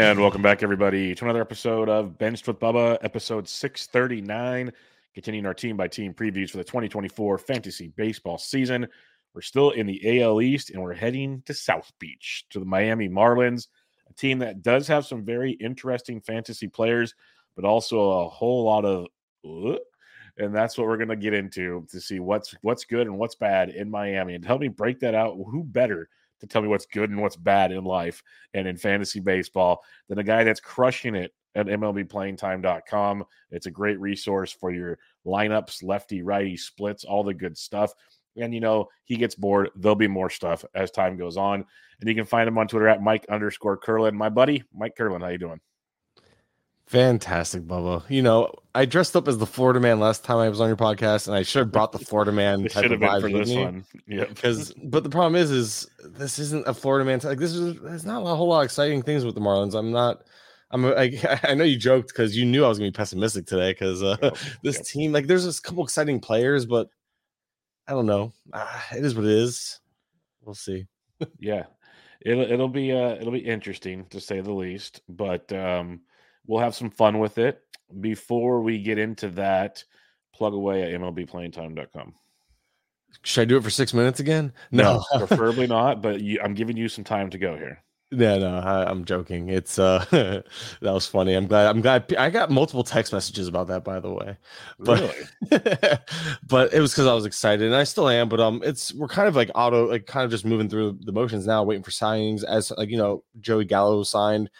And welcome back, everybody, to another episode of Benched with Bubba, episode 639. Continuing our team by team previews for the 2024 fantasy baseball season. We're still in the AL East and we're heading to South Beach to the Miami Marlins, a team that does have some very interesting fantasy players, but also a whole lot of. Uh, and that's what we're going to get into to see what's what's good and what's bad in Miami. And help me break that out. Who better to tell me what's good and what's bad in life and in fantasy baseball than a guy that's crushing it at MLBPlayingTime.com. It's a great resource for your lineups, lefty, righty splits, all the good stuff. And you know, he gets bored. There'll be more stuff as time goes on. And you can find him on Twitter at Mike underscore Kurland. My buddy, Mike Kurland, how you doing? Fantastic, Bubba. You know, I dressed up as the Florida man last time I was on your podcast, and I should have brought the Florida man type should of have been vibe for this me. one. Yeah. Because, but the problem is, is this isn't a Florida man. Like this is, there's not a whole lot of exciting things with the Marlins. I'm not. I'm. I, I know you joked because you knew I was gonna be pessimistic today. Because uh, this team, like, there's a couple exciting players, but I don't know. Uh, it is what it is. We'll see. yeah it'll it'll be uh it'll be interesting to say the least but um we'll have some fun with it before we get into that plug away at mlbplayingtime.com Should I do it for six minutes again? No, preferably not but you, i'm giving you some time to go here No, no, I, I'm joking. It's uh, that was funny. I'm glad. I'm glad. I got multiple text messages about that, by the way. But really but it was because I was excited, and I still am. But um, it's we're kind of like auto, like kind of just moving through the motions now, waiting for signings. As like you know, Joey Gallo signed.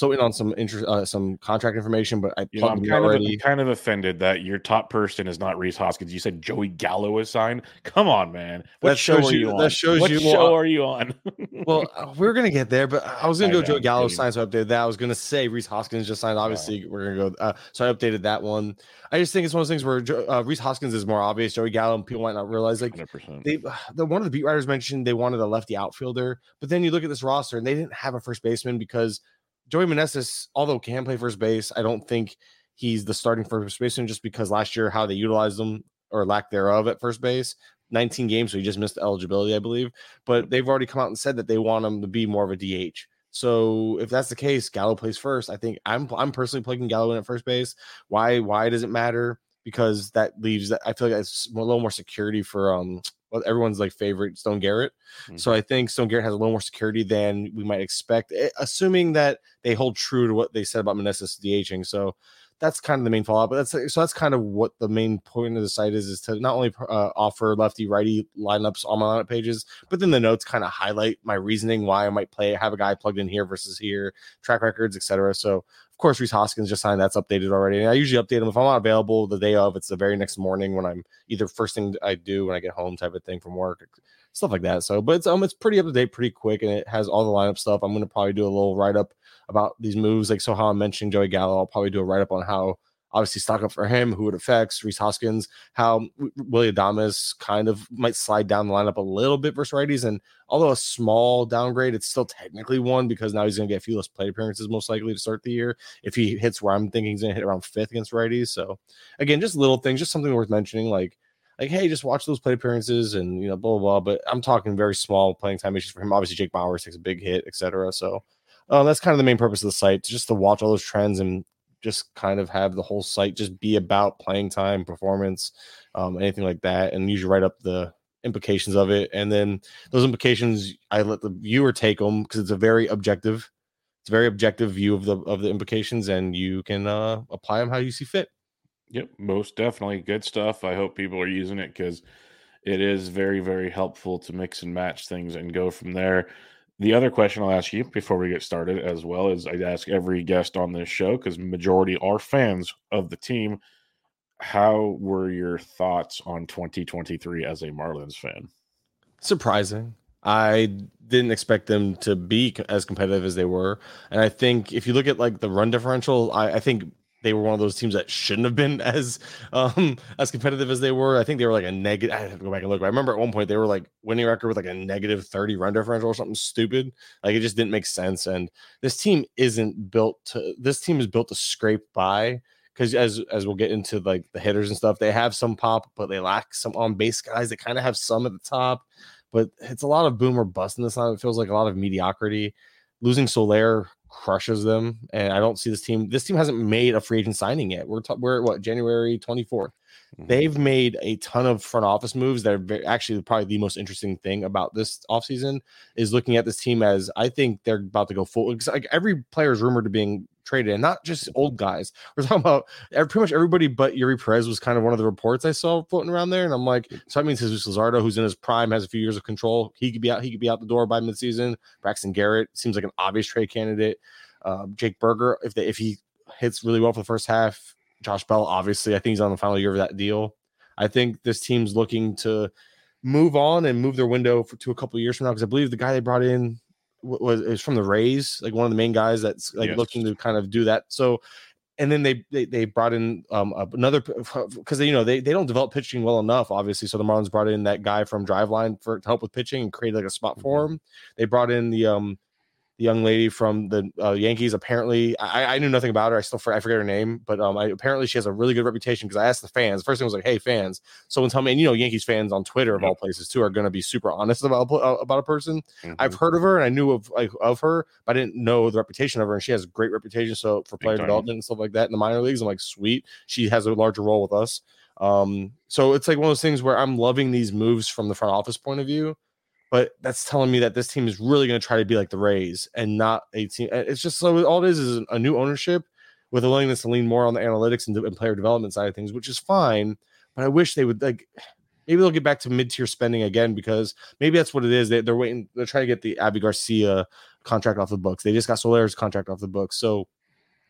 Waiting on some interest, uh, some contract information, but I you know, I'm kind, of. I'm kind of offended that your top person is not Rhys Hoskins. You said Joey Gallo is signed. Come on, man. What That show shows are you- you that shows what you show more- are you on? well, uh, we are gonna get there, but I was gonna I go know, Joey Gallo kidding. sign, so I updated that. I was gonna say Rhys Hoskins just signed. Obviously, we're gonna go. Uh, so I updated that one. I just think it's one of those things where uh, Rhys Hoskins is more obvious. Joey Gallo, and people might not realize like 100%. they the one of the beat writers mentioned they wanted a lefty outfielder, but then you look at this roster and they didn't have a first baseman because Joey Meneses, although can play first base, I don't think he's the starting first baseman just because last year how they utilized him or lack thereof at first base. 19 games, so he just missed eligibility, I believe. But they've already come out and said that they want him to be more of a DH. So if that's the case, Gallo plays first. I think I'm I'm personally plugging Gallo in at first base. Why why does it matter? Because that leaves that I feel like it's a little more security for um well, everyone's like favorite Stone Garrett. So I think Stone Garrett has a little more security than we might expect, eh, assuming that they hold true to what they said about Meneses DHing. So that's kind of the main fallout. But that's so that's kind of what the main point of the site is: is to not only uh, offer lefty righty lineups on my lineup pages, but then the notes kind of highlight my reasoning why I might play have a guy plugged in here versus here, track records, etc. So of course, Rhys Hoskins just signed. That's updated already. And I usually update them if I'm not available the day of. It's the very next morning when I'm either first thing I do when I get home type of thing from work, stuff like that. So, but it's um, it's pretty up to date, pretty quick, and it has all the lineup stuff. I'm gonna probably do a little write up about these moves, like so how I'm mentioning Joey Gallo. I'll probably do a write up on how obviously stock up for him, who it affects, Rhys Hoskins, how W- Willy Adames kind of might slide down the lineup a little bit versus righties. And although a small downgrade, it's still technically one because now he's going to get a few less plate appearances most likely to start the year if he hits where I'm thinking he's going to hit around fifth against righties. So again, just little things, just something worth mentioning, like like hey, just watch those plate appearances and you know blah blah. blah. But I'm talking very small playing time issues for him. Obviously, Jake Bauers takes a big hit, etc. So. Um, that's kind of the main purpose of the site, just to watch all those trends and just kind of have the whole site just be about playing time, performance, um, anything like that, and usually write up the implications of it. And then those implications, I let the viewer take them because it's a very objective, it's a very objective view of the of the implications, and you can uh, apply them how you see fit. Yep, most definitely good stuff. I hope people are using it because it is very, very helpful to mix and match things and go from there. The other question I'll ask you before we get started as well is I ask every guest on this show because majority are fans of the team. How were your thoughts on 2023 as a Marlins fan? surprising. I didn't expect them to be as competitive as they were, and I think if you look at like the run differential, I, I think they were one of those teams that shouldn't have been as um as competitive as they were. I think they were like a negative. I have to go back and look. I remember at one point they were like winning record with like a negative thirty run differential or something stupid. Like it just didn't make sense. And this team isn't built to. This team is built to scrape by because as as we'll get into like the hitters and stuff, they have some pop, but they lack some on base guys. They kind of have some at the top, but it's a lot of boom or bust in this line. It feels like a lot of mediocrity. Losing Soler crushes them. And I don't see this team. This team hasn't made a free agent signing yet. We're t- we're what January 24th. Mm-hmm. They've made a ton of front office moves that are very, actually probably the most interesting thing about this offseason is looking at this team as I think they're about to go full. Like every player is rumored to being traded, and not just old guys. We're talking about pretty much everybody but Eury Perez was kind of one of the reports I saw floating around there. And I'm like, so that means Jesus Luzardo, who's in his prime, has a few years of control. He could be out. He could be out the door by midseason. Braxton Garrett seems like an obvious trade candidate. Uh, Jake Burger, if they, if he hits really well for the first half, Josh Bell, obviously, I think he's on the final year of that deal. I think this team's looking to move on and move their window for, to a couple years from now because I believe the guy they brought in was is from the Rays, like one of the main guys that's like yes. looking to kind of do that. So, and then they they, they brought in um another because you know they, they don't develop pitching well enough, obviously. So the Marlins brought in that guy from Driveline for to help with pitching and create like a spot mm-hmm. for him. They brought in the um the young lady from the uh, Yankees. Apparently, I, I, knew nothing about her. I still I forget her name, but um, I, apparently she has a really good reputation because I asked the fans. The first thing was like, "Hey, fans, someone tell me." And you know, Yankees fans on Twitter of all places too are going to be super honest about uh, about a person. Mm-hmm. I've heard of her and I knew of like of her, but I didn't know the reputation of her. And she has a great reputation. So for player development and stuff like that in the minor leagues, I'm like, sweet. She has a larger role with us. Um, so it's like one of those things where I'm loving these moves from the front office point of view but that's telling me that this team is really going to try to be like the Rays and not a team. It's just so all it is is a new ownership with a willingness to lean more on the analytics and, and player development side of things, which is fine. But I wish they would like maybe they'll get back to mid tier spending again because maybe that's what it is. They, are waiting. They're trying to get the Abby Garcia contract off the books. They just got Soler's contract off the books, so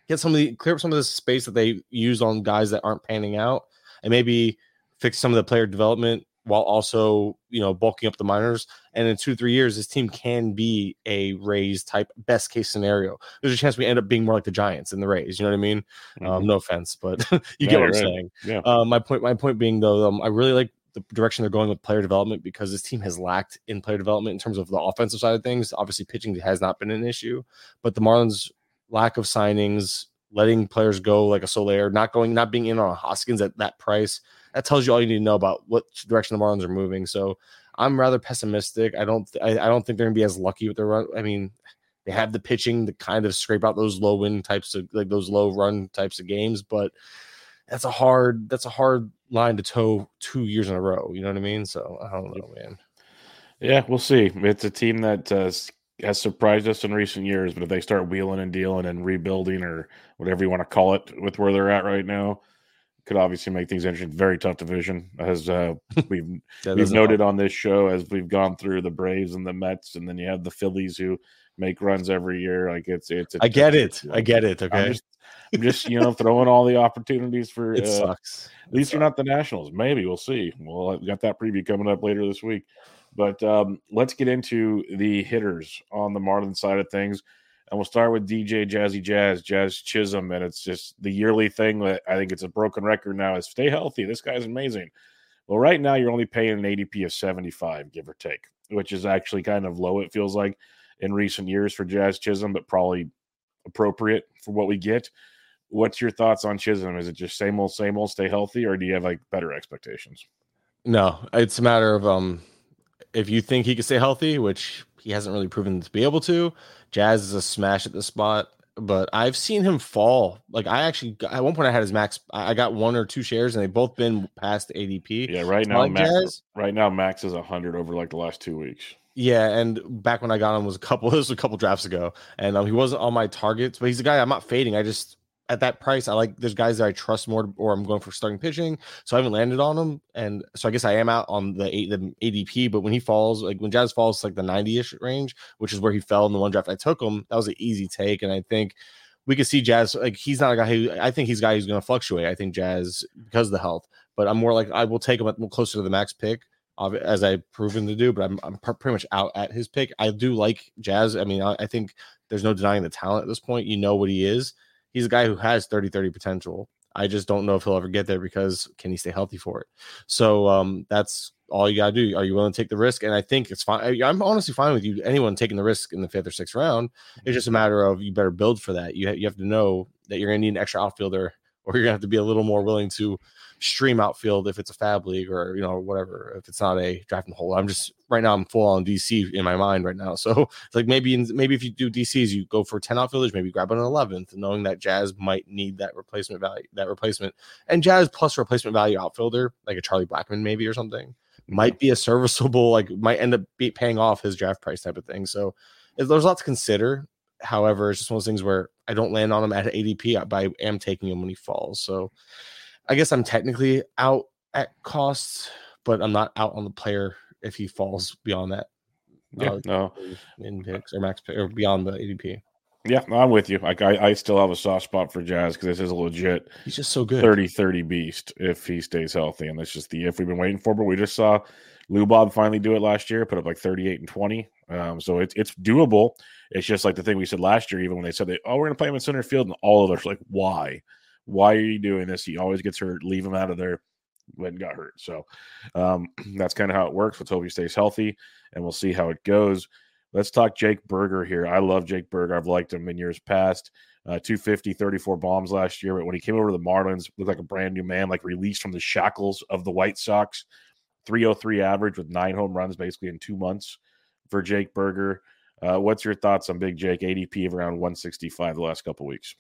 get some of the clear up some of the space that they use on guys that aren't panning out, and maybe fix some of the player development while also you know bulking up the minors. And in two three years, this team can be a Rays type best case scenario. There's a chance we end up being more like the Giants and the Rays. You know what I mean? Um, mm-hmm. Um, no offense, but you yeah, get what I'm right. saying. Yeah. Um, my point. My point being though, um, I really like the direction they're going with player development because this team has lacked in player development in terms of the offensive side of things. Obviously, pitching has not been an issue, but the Marlins' lack of signings, letting players go like a Soler, not going, not being in on a Hoskins at that price that tells you all you need to know about what direction the Marlins are moving. So I'm rather pessimistic. I don't I, I don't think they're gonna be as lucky with their run. I mean, they have the pitching to kind of scrape out those low win types of like those low run types of games, but that's a hard that's a hard line to toe two years in a row. You know what I mean? So I don't know, man. Yeah, we'll see. It's a team that uh, has surprised us in recent years, but if they start wheeling and dealing and rebuilding or whatever you want to call it with where they're at right now, could obviously make things interesting. Very tough division, as uh, we've we've noted help. on this show as we've gone through the Braves and the Mets, and then you have the Phillies who make runs every year. Like it's it's. I get it. I get it. Okay. I'm just, I'm just, you know throwing all the opportunities for. It uh, sucks. At least you're not the Nationals. Maybe we'll see. Well, we got that preview coming up later this week, but um, let's get into the hitters on the Marlin side of things. And we'll start with DJ Jazzy Jazz, Jazz Chisholm. And it's just the yearly thing that I think it's a broken record now is stay healthy. This guy's amazing. Well, right now you're only paying an ADP of 75, give or take, which is actually kind of low, it feels like, in recent years for Jazz Chisholm, but probably appropriate for what we get. What's your thoughts on Chisholm? Is it just same old, same old, stay healthy, or do you have like better expectations? No, it's a matter of um if you think he can stay healthy, which he hasn't really proven to be able to. Jazz is a smash at the spot, but I've seen him fall. Like I actually at one point I had his max. I got one or two shares, and they both been past ADP. Yeah, right now, Max, Jazz, right now Max is hundred over like the last two weeks. Yeah, and back when I got him was a couple. This was a couple drafts ago, and um, he wasn't on my targets, but he's a guy I'm not fading. I just at that price, I like there's guys that I trust more, or I'm going for starting pitching. So I haven't landed on him, and so I guess I am out on the the ADP. But when he falls, like when Jazz falls, like the 90 ish range, which is where he fell in the one draft I took him. That was an easy take, and I think we could see Jazz like he's not a guy who I think he's a guy who's going to fluctuate. I think Jazz because of the health, but I'm more like I will take him closer to the max pick as I've proven to do. But I'm I'm pretty much out at his pick. I do like Jazz. I mean, I, I think there's no denying the talent at this point. You know what he is he's a guy who has 30 30 potential. I just don't know if he'll ever get there because can he stay healthy for it? So um, that's all you gotta do. Are you willing to take the risk? And I think it's fine. I'm honestly fine with you. Anyone taking the risk in the fifth or sixth round. It's just a matter of you better build for that. You you have to know that you're gonna need an extra outfielder, or you're gonna have to be a little more willing to stream outfield if it's a fab league or you know whatever if it's not a draft and hold. I'm just right now I'm full on DC in my mind right now. So it's like maybe maybe if you do DCs, you go for 10 outfielders, maybe grab an 11th, knowing that Jazz might need that replacement value, that replacement, and Jazz plus replacement value outfielder like a Charlie Blackmon maybe or something might be a serviceable like might end up be paying off his draft price type of thing. So there's a lot to consider. However, it's just one of those things where I don't land on him at ADP, but I am taking him when he falls. So I guess I'm technically out at costs, but I'm not out on the player if he falls beyond that. Yeah, uh, no, in picks or max pick, or beyond the ADP. Yeah, I'm with you. Like I, I still have a soft spot for Jazz because this is a legit. He's just so good. 30-30 beast if he stays healthy, and that's just the if we've been waiting for. But we just saw Lou Bob finally do it last year, put up like 38 and 20. Um, so it's it's doable. It's just like the thing we said last year, even when they said that, oh, we're gonna play him in center field, and all of us like, why? Why are you doing this? He always gets hurt. Leave him out of there. When got hurt. So um, that's kind of how it works. Let's hope he stays healthy, and we'll see how it goes. Let's talk Jake Burger here. I love Jake Burger. I've liked him in years past. Uh, 250, 34 bombs last year. But when he came over to the Marlins, looked like a brand new man, like released from the shackles of the White Sox. 303 average with nine home runs basically in two months for Jake Burger. Uh, what's your thoughts on Big Jake ADP of around 165 the last couple weeks?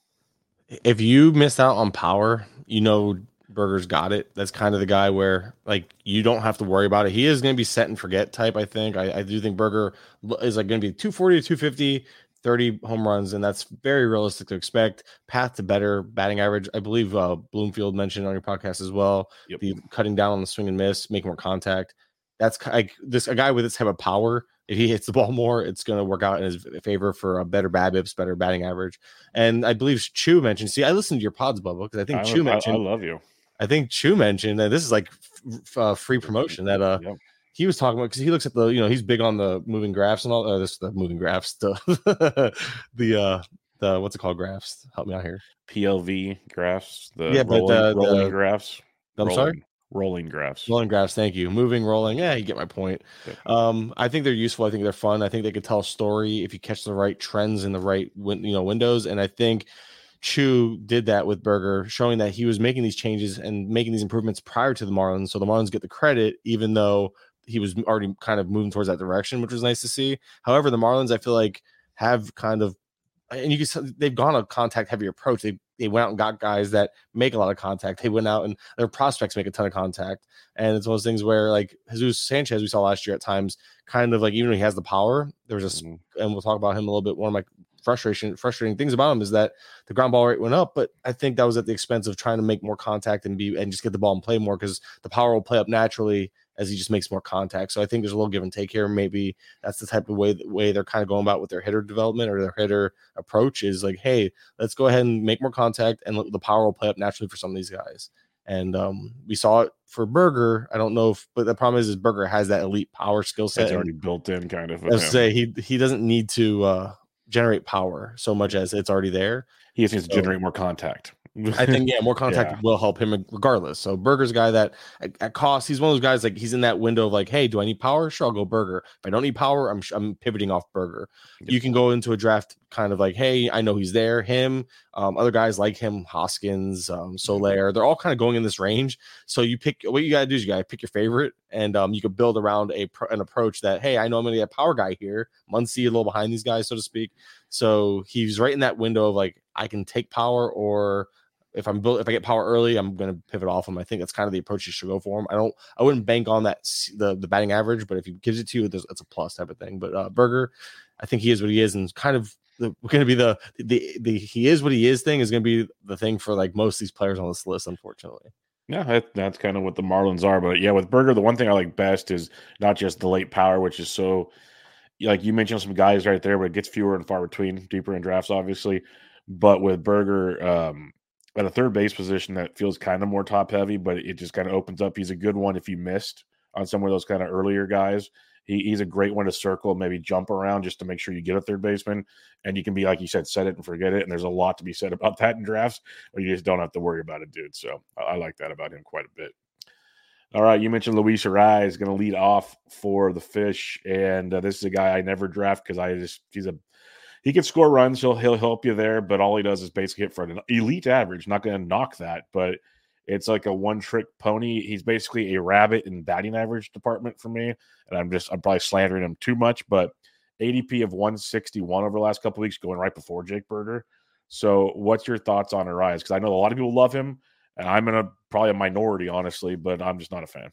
If you miss out on power, you know Burger's got it. That's kind of the guy where like you don't have to worry about it. He is going to be set and forget type. I think. I, I do think Burger is like going to be 240 to 250, 30 home runs, and that's very realistic to expect. Path to better batting average. I believe uh, Bloomfield mentioned on your podcast as well. Yep. The cutting down on the swing and miss, making more contact. That's like this a guy with this type of power. If he hits the ball more, it's going to work out in his favor for a better BABIPs, better batting average. And I believe Chu mentioned. See, I listened to your pods, Bubba, because I think I, Chu mentioned. I, I love you I think Chu mentioned that this is like f- uh, free promotion that uh yep. he was talking about because he looks at the you know he's big on the moving graphs and all uh, this the moving graphs the the uh the what's it called graphs help me out here PLV graphs the yeah rolling, but the, rolling the, graphs I'm rolling, sorry rolling graphs rolling graphs thank you moving rolling yeah you get my point um I think they're useful I think they're fun I think they could tell a story if you catch the right trends in the right win- you know windows and I think Chu did that with Burger, showing that he was making these changes and making these improvements prior to the Marlins. So the Marlins get the credit, even though he was already kind of moving towards that direction, which was nice to see. However, the Marlins, I feel like, have kind of, and you can they've gone a contact heavy approach. They they went out and got guys that make a lot of contact. They went out and their prospects make a ton of contact. And it's one of those things where like Jesus Sanchez, we saw last year at times, kind of like even when he has the power, there's a, mm-hmm. and we'll talk about him a little bit. One of my frustration frustrating things about him is that the ground ball rate went up, but I think that was at the expense of trying to make more contact and be and just get the ball and play more because the power will play up naturally as he just makes more contact. So I think there's a little give and take here. Maybe that's the type of way way they're kind of going about with their hitter development or their hitter approach is like, hey, let's go ahead and make more contact and the power will play up naturally for some of these guys. And um, we saw it for Burger. I don't know if, but the problem is, is Burger has that elite power skill set. It's already built in, kind of. Let's say he he doesn't need to uh, generate power so much as it's already there. He just needs so, to generate more contact. I think yeah, more contact yeah. will help him regardless. So Burger's guy that at, at, cost, he's one of those guys like he's in that window of like, hey, do I need power? Sure, I'll go Burger. If I don't need power, I'm I'm pivoting off Burger. You can go into a draft kind of like, hey, I know he's there. Him, um, other guys like him, Hoskins, um, mm-hmm. Soler, they're all kind of going in this range. So you pick what you got to do is you got to pick your favorite, and um, you could build around a an approach that, hey, I know I'm going to get a power guy here. Muncy a little behind these guys, so to speak. So he's right in that window of like, I can take power or if I'm built, if I get power early, I'm going to pivot off him. I think that's kind of the approach you should go for him. I don't, I wouldn't bank on that the the batting average, but if he gives it to you, it's a plus type of thing. But uh, Burger, I think he is what he is, and kind of the, going to be the, the the he is what he is thing is going to be the thing for like most these players on this list, unfortunately. Yeah, that, that's kind of what the Marlins are. But yeah, with Burger, the one thing I like best is not just the late power, which is so like you mentioned some guys right there, but it gets fewer and far between, deeper in drafts, obviously. But with Burger, um, at a third base position that feels kind of more top heavy, but it just kind of opens up. He's a good one if you missed on some of those kind of earlier guys. He, he's a great one to circle, maybe jump around just to make sure you get a third baseman. And you can be, like you said, set it and forget it. And there's a lot to be said about that in drafts, or you just don't have to worry about it, dude. So I, I like that about him quite a bit. All right, you mentioned Luis Arraez is going to lead off for the Fish, and uh, this is a guy I never draft because I just he's a he can score runs. He'll he'll help you there, but all he does is basically hit for an elite average. Not going to knock that, but It's like a one trick pony. He's basically a rabbit in batting average department for me. And I'm just, I'm probably slandering him too much, but ADP of 161 over the last couple weeks, going right before Jake Burger. So, what's your thoughts on Arraez? Because I know a lot of people love him, and I'm in a probably a minority, honestly, but I'm just not a fan.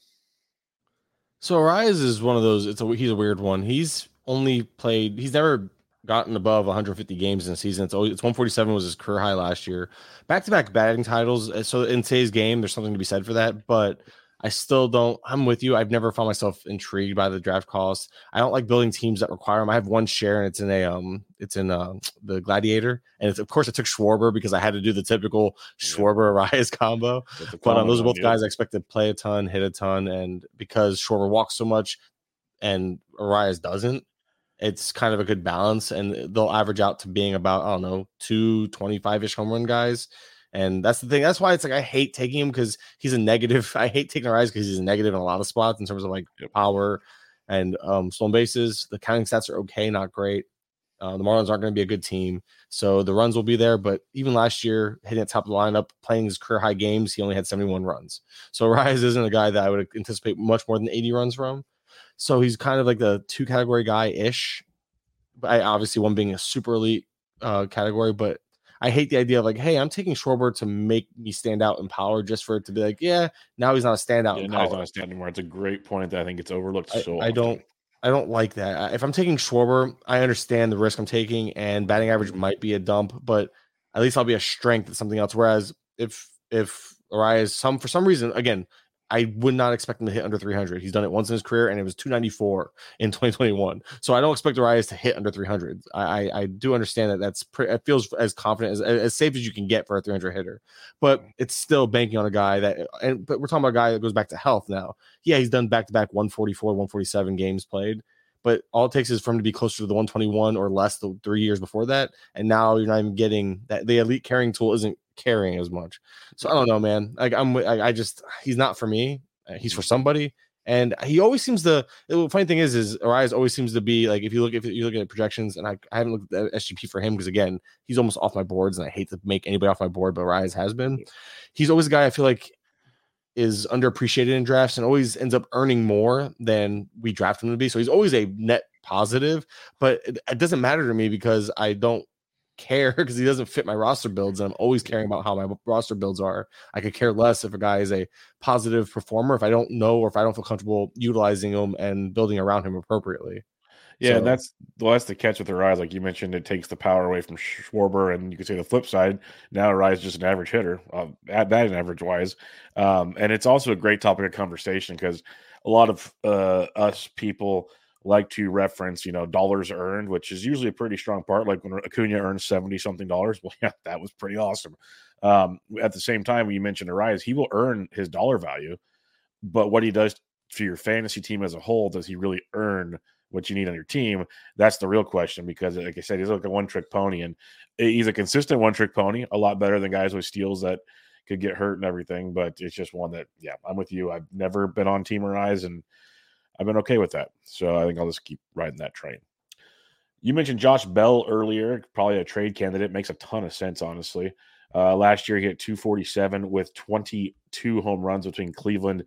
So Arraez is one of those. It's a he's a weird one. He's only played. He's never gotten above 150 games in a season. It's always, it's 147 was his career high last year. Back to back batting titles. Uh, so in today's game, there's something to be said for that. But I still don't. I'm with you. I've never found myself intrigued by the draft cost. I don't like building teams that require them. I have one share, and it's in a um, it's in uh, the Gladiator, and it's, of course I took Schwarber because I had to do the typical Schwarber Arraez combo. But um, those are both guys I expect to play a ton, hit a ton, and because Schwarber walks so much, and Arraez doesn't, it's kind of a good balance, and they'll average out to being about I don't know two 25 ish home run guys. And that's the thing. That's why it's like I hate taking him because he's a negative. I hate taking Arraez because he's a negative in a lot of spots in terms of like power and um, stolen bases. The counting stats are okay, not great. Uh, the Marlins aren't going to be a good team, so the runs will be there. But even last year, hitting at top of the lineup, playing his career high games, he only had 71 runs. So Rise isn't a guy that I would anticipate much more than 80 runs from. So he's kind of like the two category guy ish. But I obviously one being a super elite uh, category, but I hate the idea of like, hey, I'm taking Schwarber to make me stand out in power just for it to be like, yeah, now he's not a standout. Yeah, now he's not a stand anymore. It's a great point that I think it's overlooked I, so. I don't. I don't like that. If I'm taking Schwarber, I understand the risk I'm taking, and batting average mm-hmm. might be a dump, but at least I'll be a strength at something else. Whereas if if Arraez some for some reason again I would not expect him to hit under 300. He's done it once in his career, and it was 294 in 2021. So I don't expect Arraez to hit under 300. I, I, I do understand that that's pretty. It feels as confident as as safe as you can get for a 300 hitter, but it's still banking on a guy that. And but we're talking about a guy that goes back to health now. Yeah, he's done back to back 144, 147 games played, but all it takes is for him to be closer to the 121 or less the three years before that. And now you're not even getting that. The elite carrying tool isn't carrying as much. So I don't know, man. Like I'm, I, I just he's not for me. He's for somebody. And he always seems to. The funny thing is, is Arraez always seems to be like if you look if you look at projections, and I, I haven't looked at SGP for him because again he's almost off my boards, and I hate to make anybody off my board, but Arraez has been. He's always a guy I feel like is underappreciated in drafts and always ends up earning more than we draft him to be. So he's always a net positive, but it, it doesn't matter to me because I don't care because he doesn't fit my roster builds. And I'm always caring about how my roster builds are. I could care less if a guy is a positive performer if I don't know or if I don't feel comfortable utilizing him and building around him appropriately. Yeah, so, that's well, that's the catch with Arraez. Like you mentioned, it takes the power away from Schwarber, and you can say the flip side. Now is just an average hitter, uh, at that average wise, um, and it's also a great topic of conversation because a lot of uh, us people like to reference, you know, dollars earned, which is usually a pretty strong part. Like when Acuna earned 70 something dollars. Well, yeah, that was pretty awesome. Um, at the same time, when you mentioned Arraez, he will earn his dollar value, but what he does for your fantasy team as a whole, does he really earn what you need on your team? That's the real question because, like I said, he's like a one trick pony and he's a consistent one trick pony, a lot better than guys with steals that could get hurt and everything. But it's just one that, yeah, I'm with you. I've never been on Team Arraez and I've been okay with that. So I think I'll just keep riding that train. You mentioned Josh Bell earlier, probably a trade candidate. Makes a ton of sense, honestly. Uh, last year, he hit 247 with 22 home runs between Cleveland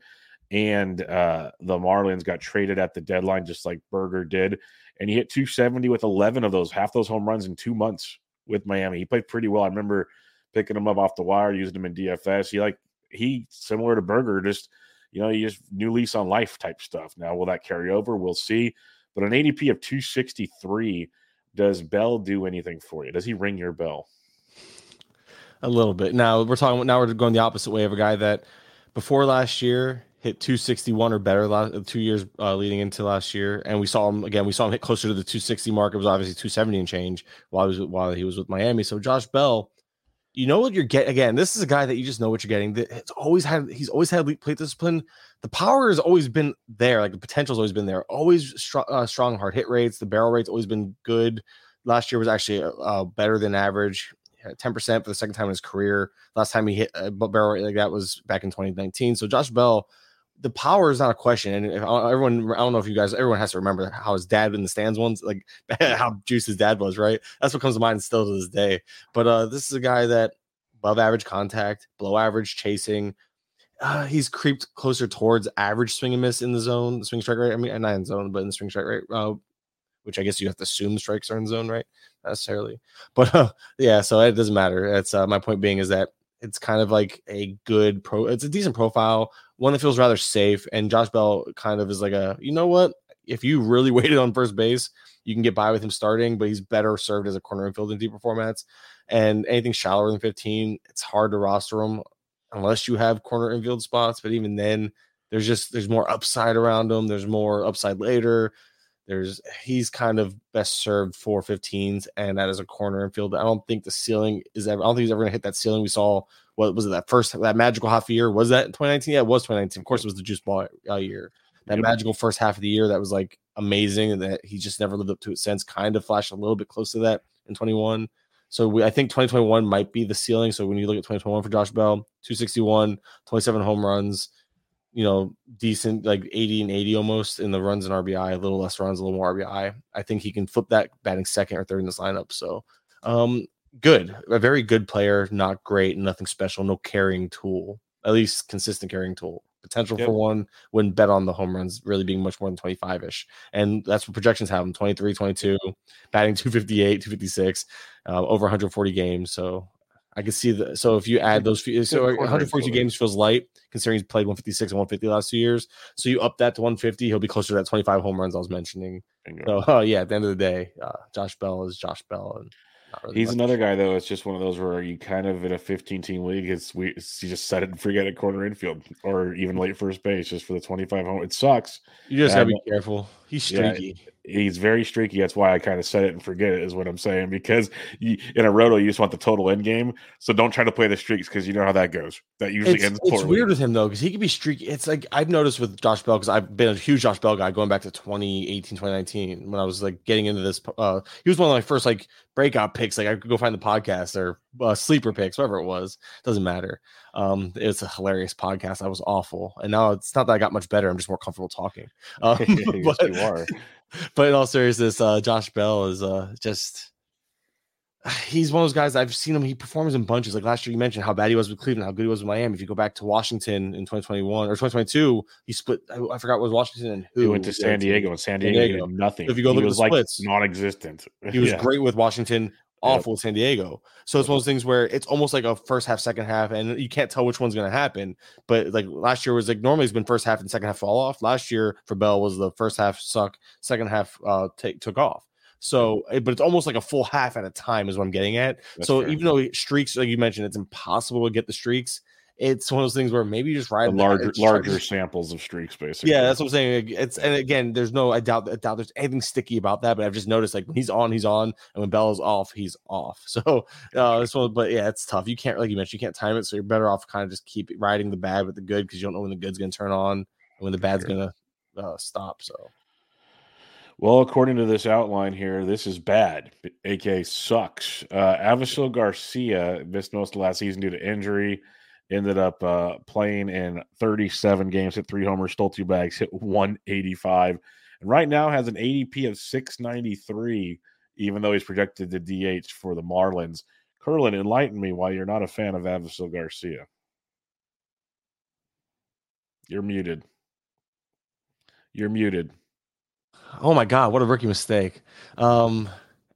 and uh, the Marlins. Got traded at the deadline, just like Burger did. And he hit 270 with 11 of those, half those home runs in two months with Miami. He played pretty well. I remember picking him up off the wire, using him in DFS. He like he similar to Burger, just you know, you just new lease on life type stuff. Now, will that carry over? We'll see. But an ADP of 263, does Bell do anything for you? Does he ring your bell? A little bit. Now we're talking. Now we're going the opposite way of a guy that before last year hit 261 or better last two years uh, leading into last year, and we saw him again. We saw him hit closer to the 260 mark. It was obviously 270 and change while he was while he was with Miami. So Josh Bell you know what you're getting. Again, this is a guy that you just know what you're getting. That it's always had he's always had elite plate discipline. The power has always been there. Like the potential's always been there. Always strong, uh, strong hard hit rates. The barrel rate's always been good. Last year was actually uh, better than average. Ten percent for the second time in his career. Last time he hit a barrel rate like that was back in 2019. So Josh Bell the power is not a question. And if, everyone, I don't know if you guys, everyone has to remember how his dad in the stands ones, like how juice his dad was, right? That's what comes to mind still to this day. But uh, this is a guy that above average contact, below average chasing, uh, he's creeped closer towards average swing and miss in the zone, swing strike rate. I mean, not in zone, but in the swing strike rate, uh, which I guess you have to assume strikes are in zone, right? Not necessarily, but uh, yeah. So it doesn't matter. That's uh, my point being is that it's kind of like a good pro. It's a decent profile, one that feels rather safe. And Josh Bell kind of is like a, you know what? If you really waited on first base, you can get by with him starting, but he's better served as a corner infield in deeper formats. And anything shallower than 15, it's hard to roster him unless you have corner infield spots. But even then, there's just there's more upside around him. There's more upside later. There's he's kind of best served for 15s, and that is a corner infield. I don't think the ceiling is ever. I don't think he's ever gonna hit that ceiling we saw. What was it that first that magical half year? Was that in 2019? Yeah, it was 2019. Of course, it was the juice ball uh, year. That yep. magical first half of the year that was like amazing, and that he just never lived up to it since. Kind of flashed a little bit close to that in 21. So we, I think 2021 might be the ceiling. So when you look at 2021 for Josh Bell, 261, 27 home runs, you know, decent like 80 and 80 almost in the runs and RBI, a little less runs, a little more RBI. I think he can flip that batting second or third in this lineup. So, um, good, a very good player, not great, nothing special, no carrying tool, at least consistent carrying tool. Potential yep. for one wouldn't bet on the home runs really being much more than 25 ish. And that's what projections have him 23, 22, batting 258, 256, uh, over 140 games. So I can see that. So if you add those, so 142 games feels light considering he's played 156 and 150 last two years. So you up that to 150, he'll be closer to that 25 home runs I was mentioning. Bingo. So uh, yeah, at the end of the day, uh, Josh Bell is Josh Bell, and Really He's another guy though. It's just one of those where you kind of in a 15 team league, it's we you just set it and forget it corner infield or even late first base just for the 25 home. It sucks. You just gotta be careful. He's streaky. Yeah, he's very streaky. That's why I kind of set it and forget it, is what I'm saying. Because you, in a roto, you just want the total end game. So don't try to play the streaks because you know how that goes. That usually it's, ends. It's weird with him though, because he can be streaky. It's like I've noticed with Josh Bell because I've been a huge Josh Bell guy going back to 2018, 2019 when I was like getting into this. Uh, he was one of my first like breakout picks. Like I could go find the podcast or uh, sleeper picks, whatever it was. Doesn't matter. Um, it's a hilarious podcast. I was awful, and now it's not that I got much better. I'm just more comfortable talking. Um, yes, but, you are. But in all seriousness, uh, Josh Bell is uh, just he's one of those guys I've seen him. He performs in bunches. Like last year, you mentioned how bad he was with Cleveland, how good he was with Miami. If you go back to Washington in 2021 or 2022, he split. I, I forgot was Washington and who. He went to San Diego, and San Diego, San Diego. nothing. If you go he look was at the splits, like non-existent. He was yeah. great with Washington, awful yep. San Diego. So it's one of those things where it's almost like a first half, second half, and you can't tell which one's going to happen. But like last year was like normally it's been first half and second half fall off. Last year for Bell was the first half suck, second half uh take took off. So, eh, but it's almost like a full half at a time is what I'm getting at. That's so fair. even though streaks, like you mentioned, it's impossible to get the streaks it's one of those things where maybe you just ride larger larger samples of streaks, basically. Yeah, that's what I'm saying. It's and again, there's no I doubt I doubt there's anything sticky about that, but I've just noticed like when he's on, he's on, and when Bell is off, he's off. So uh this one, but yeah, it's tough. You can't like you mentioned, you can't time it, so you're better off kind of just keep riding the bad with the good because you don't know when the good's gonna turn on and when the bad's gonna uh, stop. So well, according to this outline here, this is bad. AK sucks. Uh Garcia missed most of last season due to injury ended up uh, playing in 37 games, hit three homers, stole two bags, hit 185, and right now has an ADP of 693, even though he's projected to DH for the Marlins. Kurland, enlighten me why you're not a fan of Avisail Garcia. You're muted. You're muted. Oh my god, what a rookie mistake. Um,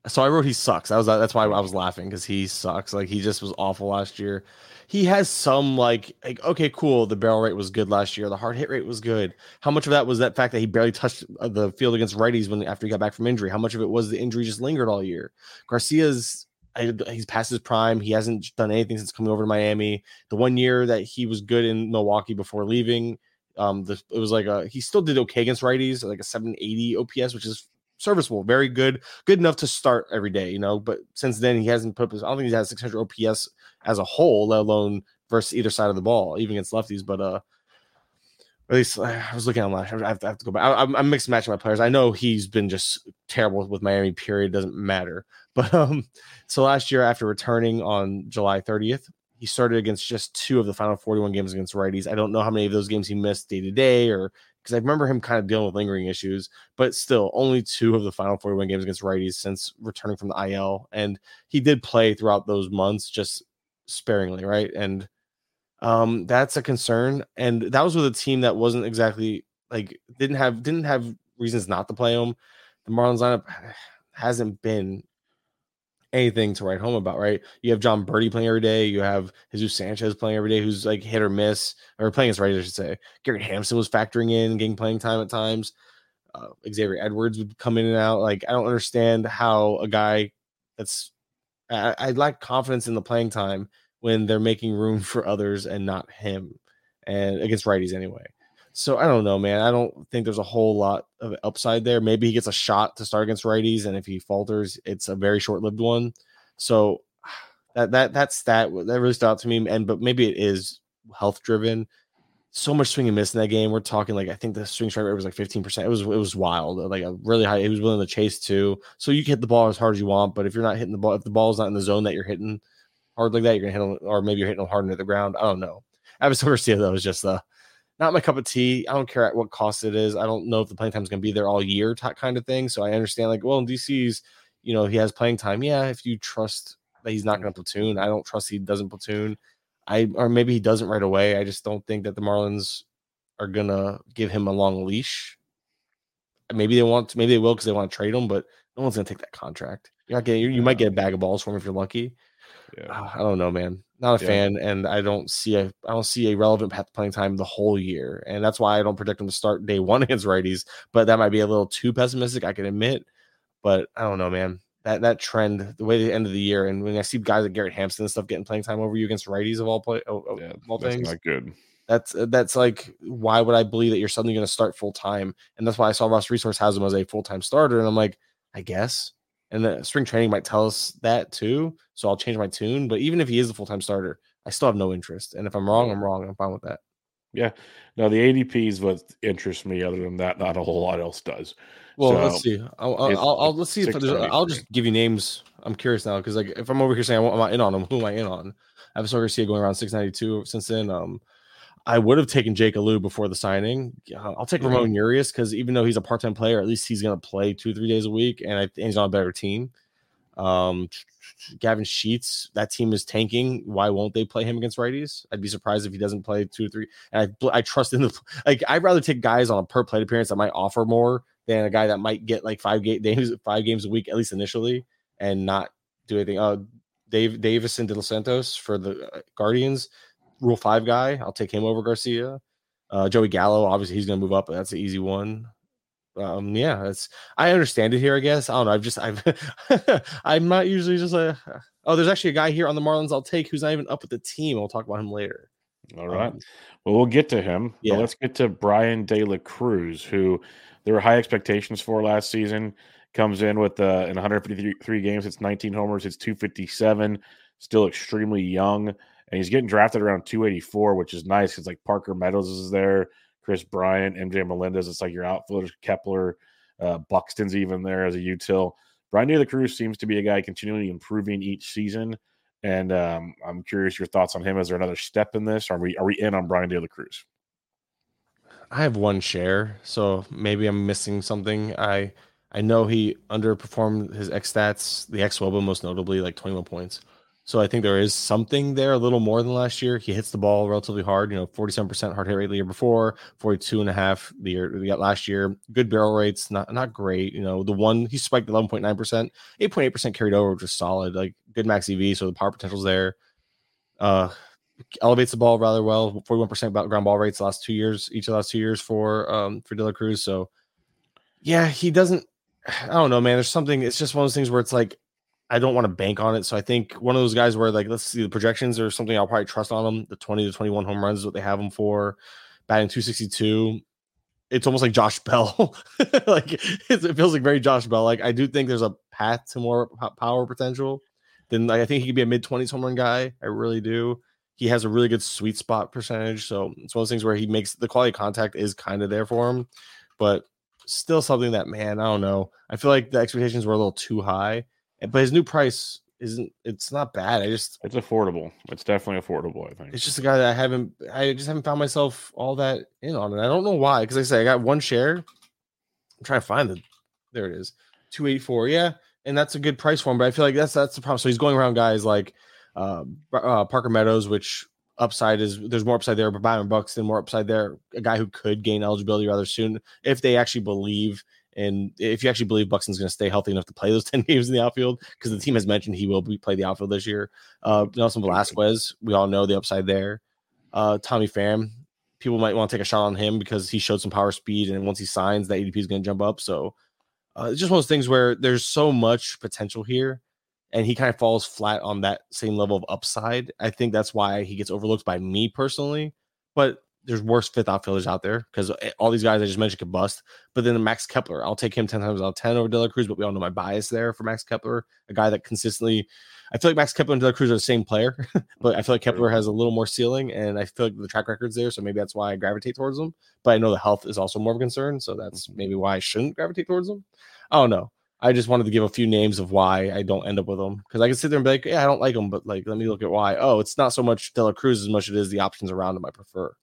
so I wrote he sucks. That was that's why I was laughing because he sucks. Like he just was awful last year he has some like, like okay, cool. The barrel rate was good last year. The hard hit rate was good. How much of that was that fact that he barely touched uh, the field against righties when after he got back from injury? How much of it was the injury just lingered all year? Garcia's he's past his prime. He hasn't done anything since coming over to Miami. The one year that he was good in Milwaukee before leaving, um, the, it was like a he still did okay against righties, like a 780 OPS, which is serviceable, very good, good enough to start every day, you know. But since then, he hasn't put. I don't think he has 600 OPS as a whole, let alone versus either side of the ball, even against lefties. But uh, at least I was looking him. I have to, I have to go back. I, am mixed matching my players. I know he's been just terrible with Miami. Period. Doesn't matter. But um, so last year after returning on July 30th, he started against just two of the final 41 games against righties. I don't know how many of those games he missed day to day or because I remember him kind of dealing with lingering issues, but still only two of the final 41 games against righties since returning from the IL. And he did play throughout those months, just sparingly, right? And Um, that's a concern, and that was with a team that wasn't exactly like didn't have didn't have reasons not to play him. The Marlins lineup hasn't been anything to write home about, right? You have Jon Berti playing every day. You have Jesus Sanchez playing every day, who's like hit or miss, or playing his right, I should say. Garrett Hampson was factoring in, getting playing time at times. Uh, Xavier Edwards would come in and out. Like, I don't understand how a guy that's I, I lack confidence in the playing time when they're making room for others and not him, and against righties anyway. So I don't know, man. I don't think there's a whole lot of upside there. Maybe he gets a shot to start against righties, and if he falters, it's a very short-lived one. So that that that stat that really stood out to me. And but maybe it is health driven. So much swing and miss in that game. We're talking like I think the swing strike rate was like 15%. It was it was wild. Like a really high. He was willing to chase too. So you can hit the ball as hard as you want, but if you're not hitting the ball, if the ball's not in the zone that you're hitting hard like that, you're gonna hit them, or maybe you're hitting them hard into the ground. I don't know. Avis Garcia though is just the not my cup of tea. I don't care at what cost it is. I don't know if the playing time is going to be there all year, kind of thing. So I understand, like, well, in DC's, you know, he has playing time. Yeah, if you trust that he's not going to platoon, I don't trust he doesn't platoon. I or maybe he doesn't right away. I just don't think that the Marlins are gonna give him a long leash. Maybe they want, to, maybe they will because they want to trade him, but no one's gonna take that contract. You're not getting, you, you might get a bag of balls for him if you're lucky. Yeah. Uh, I don't know, man. Not a yeah. fan, and I don't see a I don't see a relevant path playing time the whole year, and that's why I don't predict him to start day one against righties. But that might be a little too pessimistic, I can admit. But I don't know, man. That that trend, the way the end of the year, and when I see guys like Garrett Hampson and stuff getting playing time over you against righties of all play, of, yeah, all that's things, not good. That's uh, that's like why would I believe that you're suddenly going to start full time? And that's why I saw RosterResource has him as a full time starter, and I'm like, I guess and the spring training might tell us that too. So I'll change my tune. But even if he is a full time starter, I still have no interest. And if I'm wrong, I'm wrong. I'm fine with that. Yeah. No, the ADP is what interests me. Other than that, not a whole lot else does. Well, so let's see. I'll, I'll, I'll let's see if there's. I'll just give you names. I'm curious now because like if I'm over here saying I'm not in on him, who am I in on? I have a Garcia going around 692 since then. Um, I would have taken Jake Alu before the signing. I'll take. Ramon Urias because even though he's a part-time player, at least he's going to play two, three days a week, and, I, and he's on a better team. Um, Gavin Sheets, that team is tanking. Why won't they play him against righties? I'd be surprised if he doesn't play two or three. And I, I trust in the like. I'd rather take guys on a per plate appearance that might offer more than a guy that might get like five games, five games a week at least initially, and not do anything. Uh, Deyvison De Los Santos for the uh, Guardians Rule Five guy. I'll take him over Garcia. Uh, Joey Gallo, obviously he's going to move up, but that's an easy one. Um, yeah, it's I understand it here. I guess I don't know. I've just I've I'm not usually just a oh, there's actually a guy here on the Marlins I'll take who's not even up with the team. We'll talk about him later. All right. Um, well, we'll get to him. Yeah. let's get to Bryan De La Cruz, who there were high expectations for last season. Comes in with uh, in 153 games, it's 19 homers, it's 257. Still extremely young and he's getting drafted around 284, which is nice because like Parker Meadows is there, Kris Bryant, MJ Melendez. It's like your outfielders, Kepler, uh, Buxton's even there as a util. Bryan De La Cruz seems to be a guy continually improving each season, and um, I'm curious your thoughts on him. Is there another step in this? Are we are we in on Bryan De La Cruz? I have one share, so maybe I'm missing something. I I know he underperformed his X stats, the xwOBA most notably, like 21 points. So I think there is something there a little more than last year. He hits the ball relatively hard, you know, 47% hard hit rate the year before, 42 and a half the year we got last year. Good barrel rates, not not great. You know, the one he spiked 11.9%, 8.8% carried over, which is solid. Like good max EV, so the power potential's there. Uh elevates the ball rather well, 41% about ground ball rates last two years, each of the last two years for um for De La Cruz. So yeah, he doesn't I don't know, man. There's something, it's just one of those things where it's like I don't want to bank on it. So I think one of those guys where like let's see the projections or something I'll probably trust on them. The 20 to 21 home runs is what they have them for. Batting 262. It's almost like Josh Bell. like it feels like very Josh Bell. Like I do think there's a path to more power potential. Then like, I think he could be a mid 20s home run guy. I really do. He has a really good sweet spot percentage. So it's one of those things where he makes the quality contact is kind of there for him, but still something that man, I don't know. I feel like the expectations were a little too high but his new price isn't it's not bad. I just it's affordable. It's definitely affordable. I think it's just a guy that I haven't I just haven't found myself all that in on, and I don't know why. Because I say I got one share. I'm trying to find the there it is, two eighty four. Yeah, and that's a good price for him. But I feel like that's that's the problem. So he's going around guys like uh, uh, Parker Meadows, which upside is there's more upside there. But Byron Buxton, more upside there. A guy who could gain eligibility rather soon if they actually believe and if you actually believe Buxton's going to stay healthy enough to play those 10 games in the outfield, because the team has mentioned he will be play the outfield this year. Uh, Nelson Velázquez, we all know the upside there. Uh, Tommy Pham, people might want to take a shot on him because he showed some power speed, and once he signs, the ADP is going to jump up. So uh, it's just one of those things where there's so much potential here, and he kind of falls flat on that same level of upside. I think that's why he gets overlooked by me personally. But there's worse fifth outfielders out there because eh, all these guys I just mentioned could bust. But then Max Kepler, I'll take him 10 times out of 10 over De La Cruz, but we all know my bias there for Max Kepler, a guy that consistently, I feel like Max Kepler and De La Cruz are the same player, but I feel like Kepler has a little more ceiling and I feel like the track record's there. So maybe that's why I gravitate towards him. But I know the health is also more of a concern. So that's mm-hmm. maybe why I shouldn't gravitate towards him. I don't know. I just wanted to give a few names of why I don't end up with them because I can sit there and be like, yeah, I don't like them, but like, let me look at why. Oh, it's not so much De La Cruz as much as it is the options around him I prefer.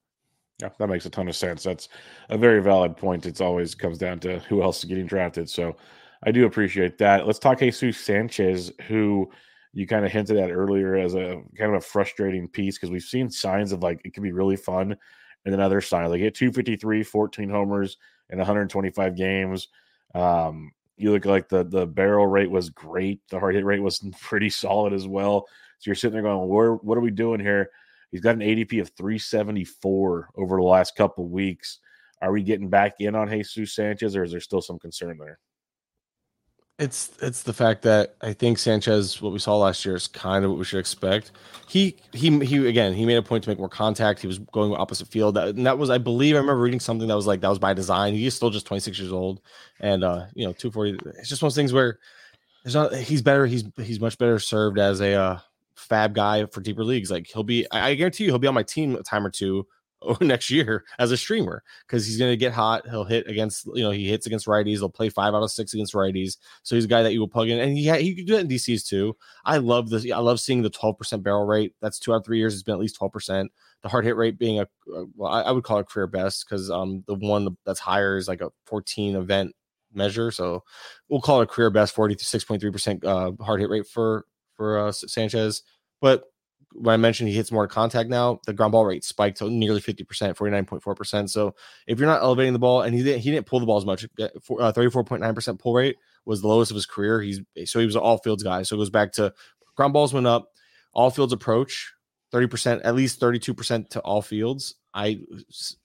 Yeah, that makes a ton of sense. That's a very valid point. It's always comes down to who else is getting drafted. So I do appreciate that. Let's talk Jesus Sanchez, who you kind of hinted at earlier as a kind of a frustrating piece because we've seen signs of like it can be really fun. And then other signs like hit 253, 14 homers in 125 games. Um, you look like the the barrel rate was great. The hard hit rate was pretty solid as well. So you're sitting there going, "Where? What are we doing here?" He's got an ADP of 374 over the last couple weeks. Are we getting back in on Jesus Sanchez, or is there still some concern there? It's it's the fact that I think Sanchez, what we saw last year, is kind of what we should expect. He he he again, he made a point to make more contact. He was going opposite field. And that was, I believe, I remember reading something that was like that was by design. He's still just 26 years old, and uh, you know, 240. It's just one of those things where there's not. He's better. He's he's much better served as a uh, fab guy for deeper leagues. Like he'll be, I, guarantee you, he'll be on my team a time or two next year as a streamer because he's going to get hot. He'll hit against, you know, he hits against righties. He'll play five out of six against righties. So he's a guy that you will plug in, and he he could do that in DCs too. I love this. I love seeing the twelve percent barrel rate. That's two out of three years. It's been at least twelve percent. The hard hit rate being a, a well, I, I, would call it career best because um the one that's higher is like a fourteen event measure. So we'll call it a career best, forty six point three percent uh hard hit rate for for uh, Sanchez. But when I mentioned he hits more contact now, the ground ball rate spiked to nearly 50%, 49.4%. So if you're not elevating the ball, and he didn't, he didn't pull the ball as much, uh, 34.9% uh, pull rate was the lowest of his career. He's so he was an all fields guy. So it goes back to ground balls went up, all fields approach 30%, at least 32% to all fields. I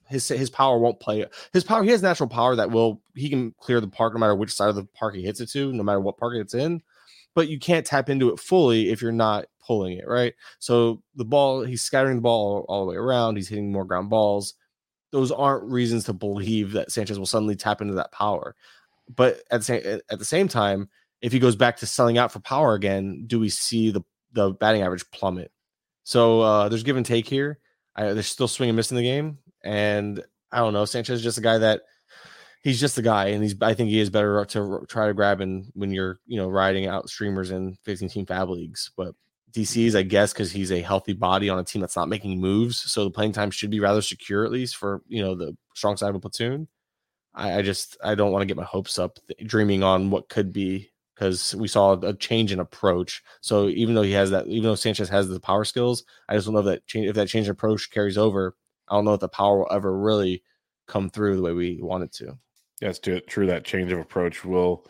his his power won't play his power. He has natural power that will he can clear the park no matter which side of the park he hits it to, no matter what park it's in but you can't tap into it fully if you're not pulling it, right? So the ball, he's scattering the ball all, all the way around, he's hitting more ground balls. Those aren't reasons to believe that Sanchez will suddenly tap into that power. But at the same at the same time, if he goes back to selling out for power again, do we see the the batting average plummet? So uh, there's give and take here. I, there's still swing and miss in the game, and I don't know. Sanchez is just a guy that he's just a guy, and he's. I think he is better to try to grab in when you're you know riding out streamers in 15 team fab leagues. But DC's, mm-hmm. I guess, because he's a healthy body on a team that's not making moves, so the playing time should be rather secure at least for you know the strong side of a platoon. I, I just I don't want to get my hopes up dreaming on what could be because we saw a change in approach. So even though he has that, even though Sanchez has the power skills, I just don't know if that change if that change in approach carries over. I don't know if the power will ever really come through the way we want it to. That's true. That change of approach will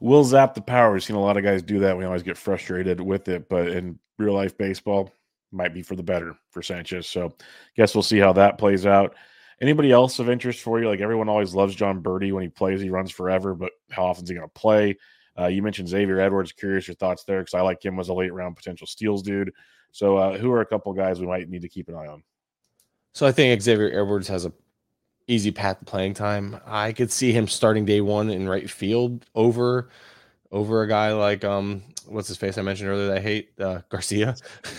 will zap the power. We've seen a lot of guys do that. We always get frustrated with it, but in real life baseball, might be for the better for Sanchez. So, guess we'll see how that plays out. Anybody else of interest for you? Like everyone always loves Jon Berti when he plays. He runs forever, but how often is he going to play? Uh, you mentioned Xavier Edwards. Curious your thoughts there because I like him as a late round potential steals dude. So, uh, who are a couple guys we might need to keep an eye on? So, I think Xavier Edwards has a easy path to playing time. I could see him starting day one in right field over over a guy like um what's his face I mentioned earlier that I hate uh, Garcia.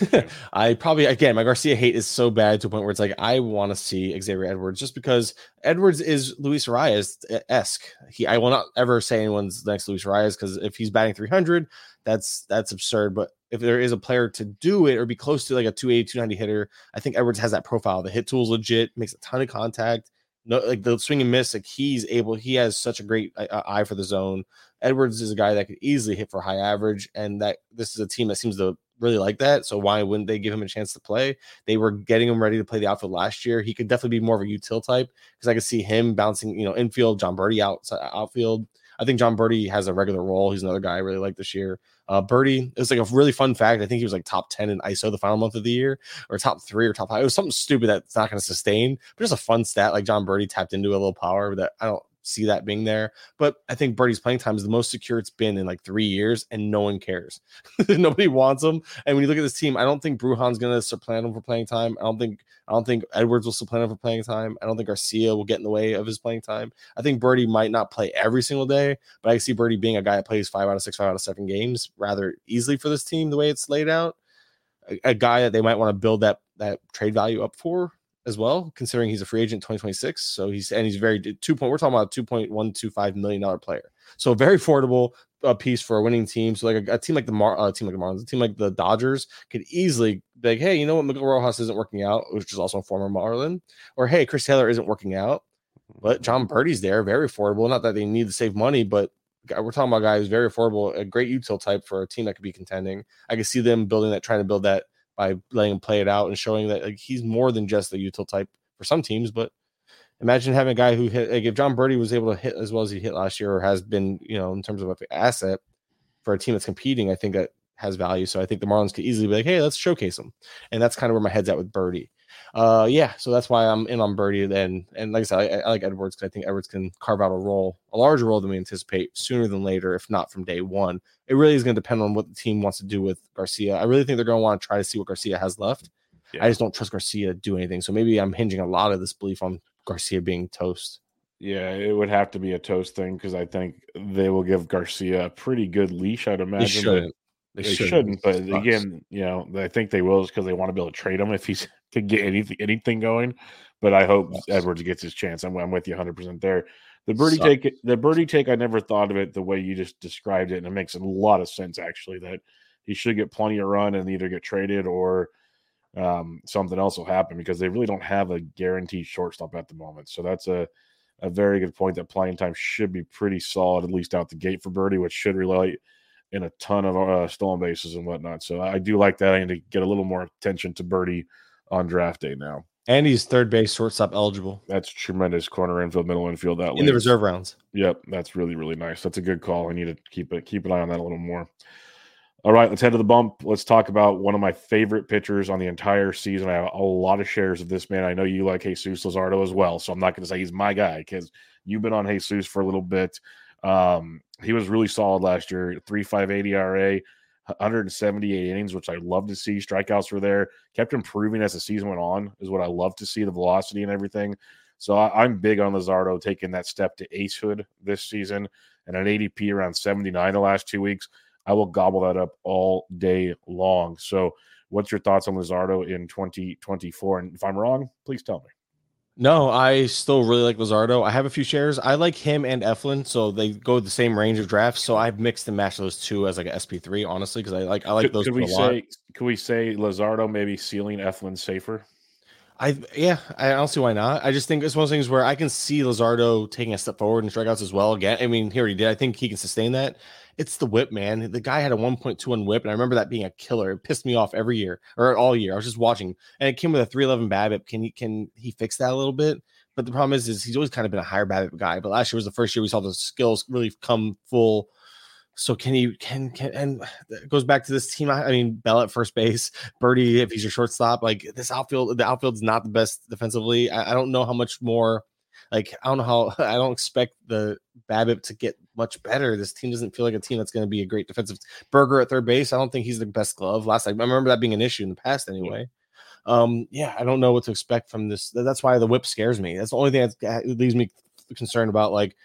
I probably again my Garcia hate is so bad to a point where it's like I want to see Xavier Edwards just because Edwards is Luis Arraez esque. He I will not ever say anyone's next Luis Arraez because if he's batting 300, that's that's absurd. But if there is a player to do it or be close to like a 280, 290 hitter, I think Edwards has that profile. The hit tool's legit, makes a ton of contact no like the swing and miss like he's able he has such a great uh, uh, eye for the zone edwards is a guy that could easily hit for high average and that this is a team that seems to really like that. So why wouldn't they give him a chance to play? They were getting him ready to play the outfield last year. He could definitely be more of a util type because I could see him bouncing, you know, infield, Jon Berti out outfield. I think Jon Berti has a regular role. He's another guy I really like this year. Uh, Berti, it's like a really fun fact. I think he was like top 10 in ISO the final month of the year, or top three or top five. It was something stupid that's not going to sustain, but just a fun stat. Like John Birdie tapped into a little power that I don't see that being there. But I think Berti's playing time is the most secure it's been in like three years, and no one cares. Nobody wants him. And when you look at this team, I don't think Bruján's to supplant him for playing time. I don't think I don't think Edwards will supplant him for playing time. I don't think Garcia will get in the way of his playing time. I think Berti might not play every single day, but I see Berti being a guy that plays five out of six, five out of seven games rather easily for this team the way it's laid out. A, a guy that they might want to build that that trade value up for as well, considering he's a free agent 2026. So he's and he's very two point. We're talking about two point one two five million dollar player. So very affordable uh, piece for a winning team. So like a, a team like the Mar, uh, team like the Marlins, a team like the Dodgers could easily be like, hey, you know what, Miguel Rojas isn't working out, which is also a former Marlin, or hey, Chris Taylor isn't working out, but Jon Berti's there, very affordable. Not that they need to save money, but we're talking about guys very affordable, a great util type for a team that could be contending. I can see them building that, trying to build that by letting him play it out and showing that like, he's more than just a util type for some teams. But imagine having a guy who hit like if Jon Berti was able to hit as well as he hit last year or has been, you know, in terms of an asset for a team that's competing, I think that has value. So I think the Marlins could easily be like, hey, let's showcase him. And that's kind of where my head's at with Berti. Uh, yeah, so that's why I'm in on Berti. Then, and like I said, I, I like Edwards because I think Edwards can carve out a role, a larger role than we anticipate sooner than later, if not from day one. It really is going to depend on what the team wants to do with Garcia. I really think they're going to want to try to see what Garcia has left. Yeah. I just don't trust Garcia to do anything. So maybe I'm hinging a lot of this belief on Garcia being toast. Yeah, it would have to be a toast thing because I think they will give Garcia a pretty good leash. I'd imagine. They shouldn't. They, shouldn't, shouldn't, but again, you know, I think they will just because they want to be able to trade him if he's can get anything anything going. But I hope. Edwards gets his chance. I'm, I'm with you 100 percent there. The Berti Suck. take, the Berti take. I never thought of it the way you just described it, and it makes a lot of sense actually. That he should get plenty of run and either get traded or um, something else will happen because they really don't have a guaranteed shortstop at the moment. So that's a a very good point that playing time should be pretty solid at least out the gate for Berti, which should relate in a ton of uh, stolen bases and whatnot. So I do like that. I need to get a little more attention to Berti on draft day now. And he's third base, shortstop eligible. That's tremendous. Corner infield, middle infield. That in the reserve rounds. Yep, that's really really nice. That's a good call. I need to keep it keep an eye on that a little more. All right, let's head to the bump. Let's talk about one of my favorite pitchers on the entire season. I have a lot of shares of this man. I know you like Jesus Luzardo as well, so I'm not going to say he's my guy because you've been on Jesus for a little bit. Um, he was really solid last year. Three five eight ERA, 178 innings, which I love to see. Strikeouts were there. Kept improving as the season went on. Is what I love to see. The velocity and everything. So I, am big on Luzardo taking that step to acehood this season and an ADP around 79 the last two weeks. I will gobble that up all day long. So, what's your thoughts on Luzardo in 2024? And if I'm wrong, please tell me. No, I still really like Luzardo. I have a few shares. I like him and Eflin, so they go the same range of drafts. So I've mixed and matched those two as like a SP three, honestly, because I like I like could, those. Could we say? Could we say Luzardo maybe ceiling Eflin safer? I yeah, I don't see why not. I just think it's one of those things where I can see Luzardo taking a step forward in strikeouts as well. Again, I mean, here he already did. I think he can sustain that. It's the whip, man. The guy had a 1.21 whip, and I remember that being a killer. It pissed me off every year or all year. I was just watching, and it came with a 311 BABIP. Can he can he fix that a little bit? But the problem is, is he's always kind of been a higher BABIP guy. But last year was the first year we saw the skills really come full. So can he can can and it goes back to this team? I mean, Bell at first base, Berti if he's your shortstop. Like this outfield, the outfield's not the best defensively. I, I don't know how much more like I don't know how I don't expect the BABIP to get much better. This team doesn't feel like a team that's going to be a great defensive. Burger at third base, I don't think he's the best glove. Last I remember that being an issue in the past anyway. Um, yeah, I don't know what to expect from this. That's why the whip scares me. That's the only thing that leaves me concerned about like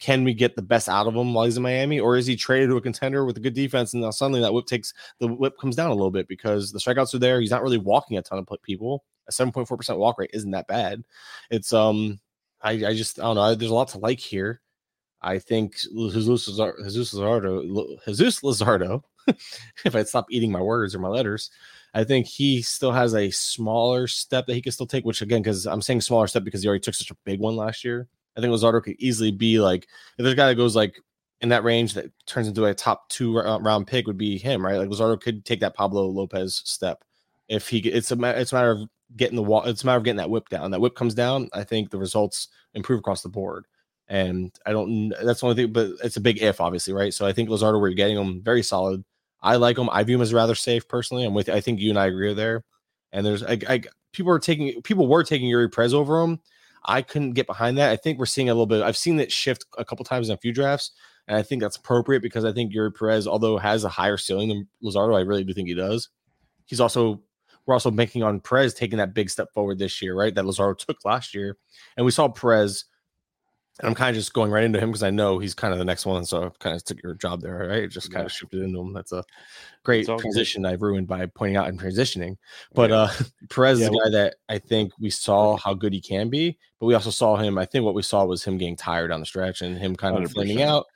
can we get the best out of him while he's in Miami, or is he traded to a contender with a good defense and now suddenly that whip takes the whip comes down a little bit because the strikeouts are there. He's not really walking a ton of people. A 7.4% walk rate isn't that bad. It's um I, I just I don't know. There's a lot to like here. I think Jesus Luzardo, Jesus Luzardo if I stop eating my words or my letters, I think he still has a smaller step that he can still take. Which again, because I'm saying smaller step because he already took such a big one last year. I think Luzardo could easily be like if there's a guy that goes like in that range that turns into a top two uh, round pick would be him, right? Like Luzardo could take that Pablo Lopez step if he. It's a it's a matter of getting the wall. It's a matter of getting that whip down. That whip comes down. I think the results improve across the board. And I don't. That's the only thing, but it's a big if, obviously, right? So I think Luzardo, where you're getting him, very solid. I like him. I view him as rather safe personally. I'm with. I think you and I agree there. And there's, I, I people are taking people were taking Eury Perez over him. I couldn't get behind that. I think we're seeing a little bit. I've seen it shift a couple times in a few drafts, and I think that's appropriate because I think Eury Perez, although has a higher ceiling than Luzardo, I really do think he does. He's also we're also banking on Perez taking that big step forward this year, right? That Luzardo took last year, and we saw Perez and I'm kind of just going right into him because I know he's kind of the next one. So I kind of took your job there, right? Just kind yeah. of shifted into him. That's a great transition good. I've ruined by pointing out and transitioning. But yeah. uh Perez yeah, is a guy that I think we saw how good he can be, but we also saw him. I think what we saw was him getting tired on the stretch and him kind of 100%. flaming out.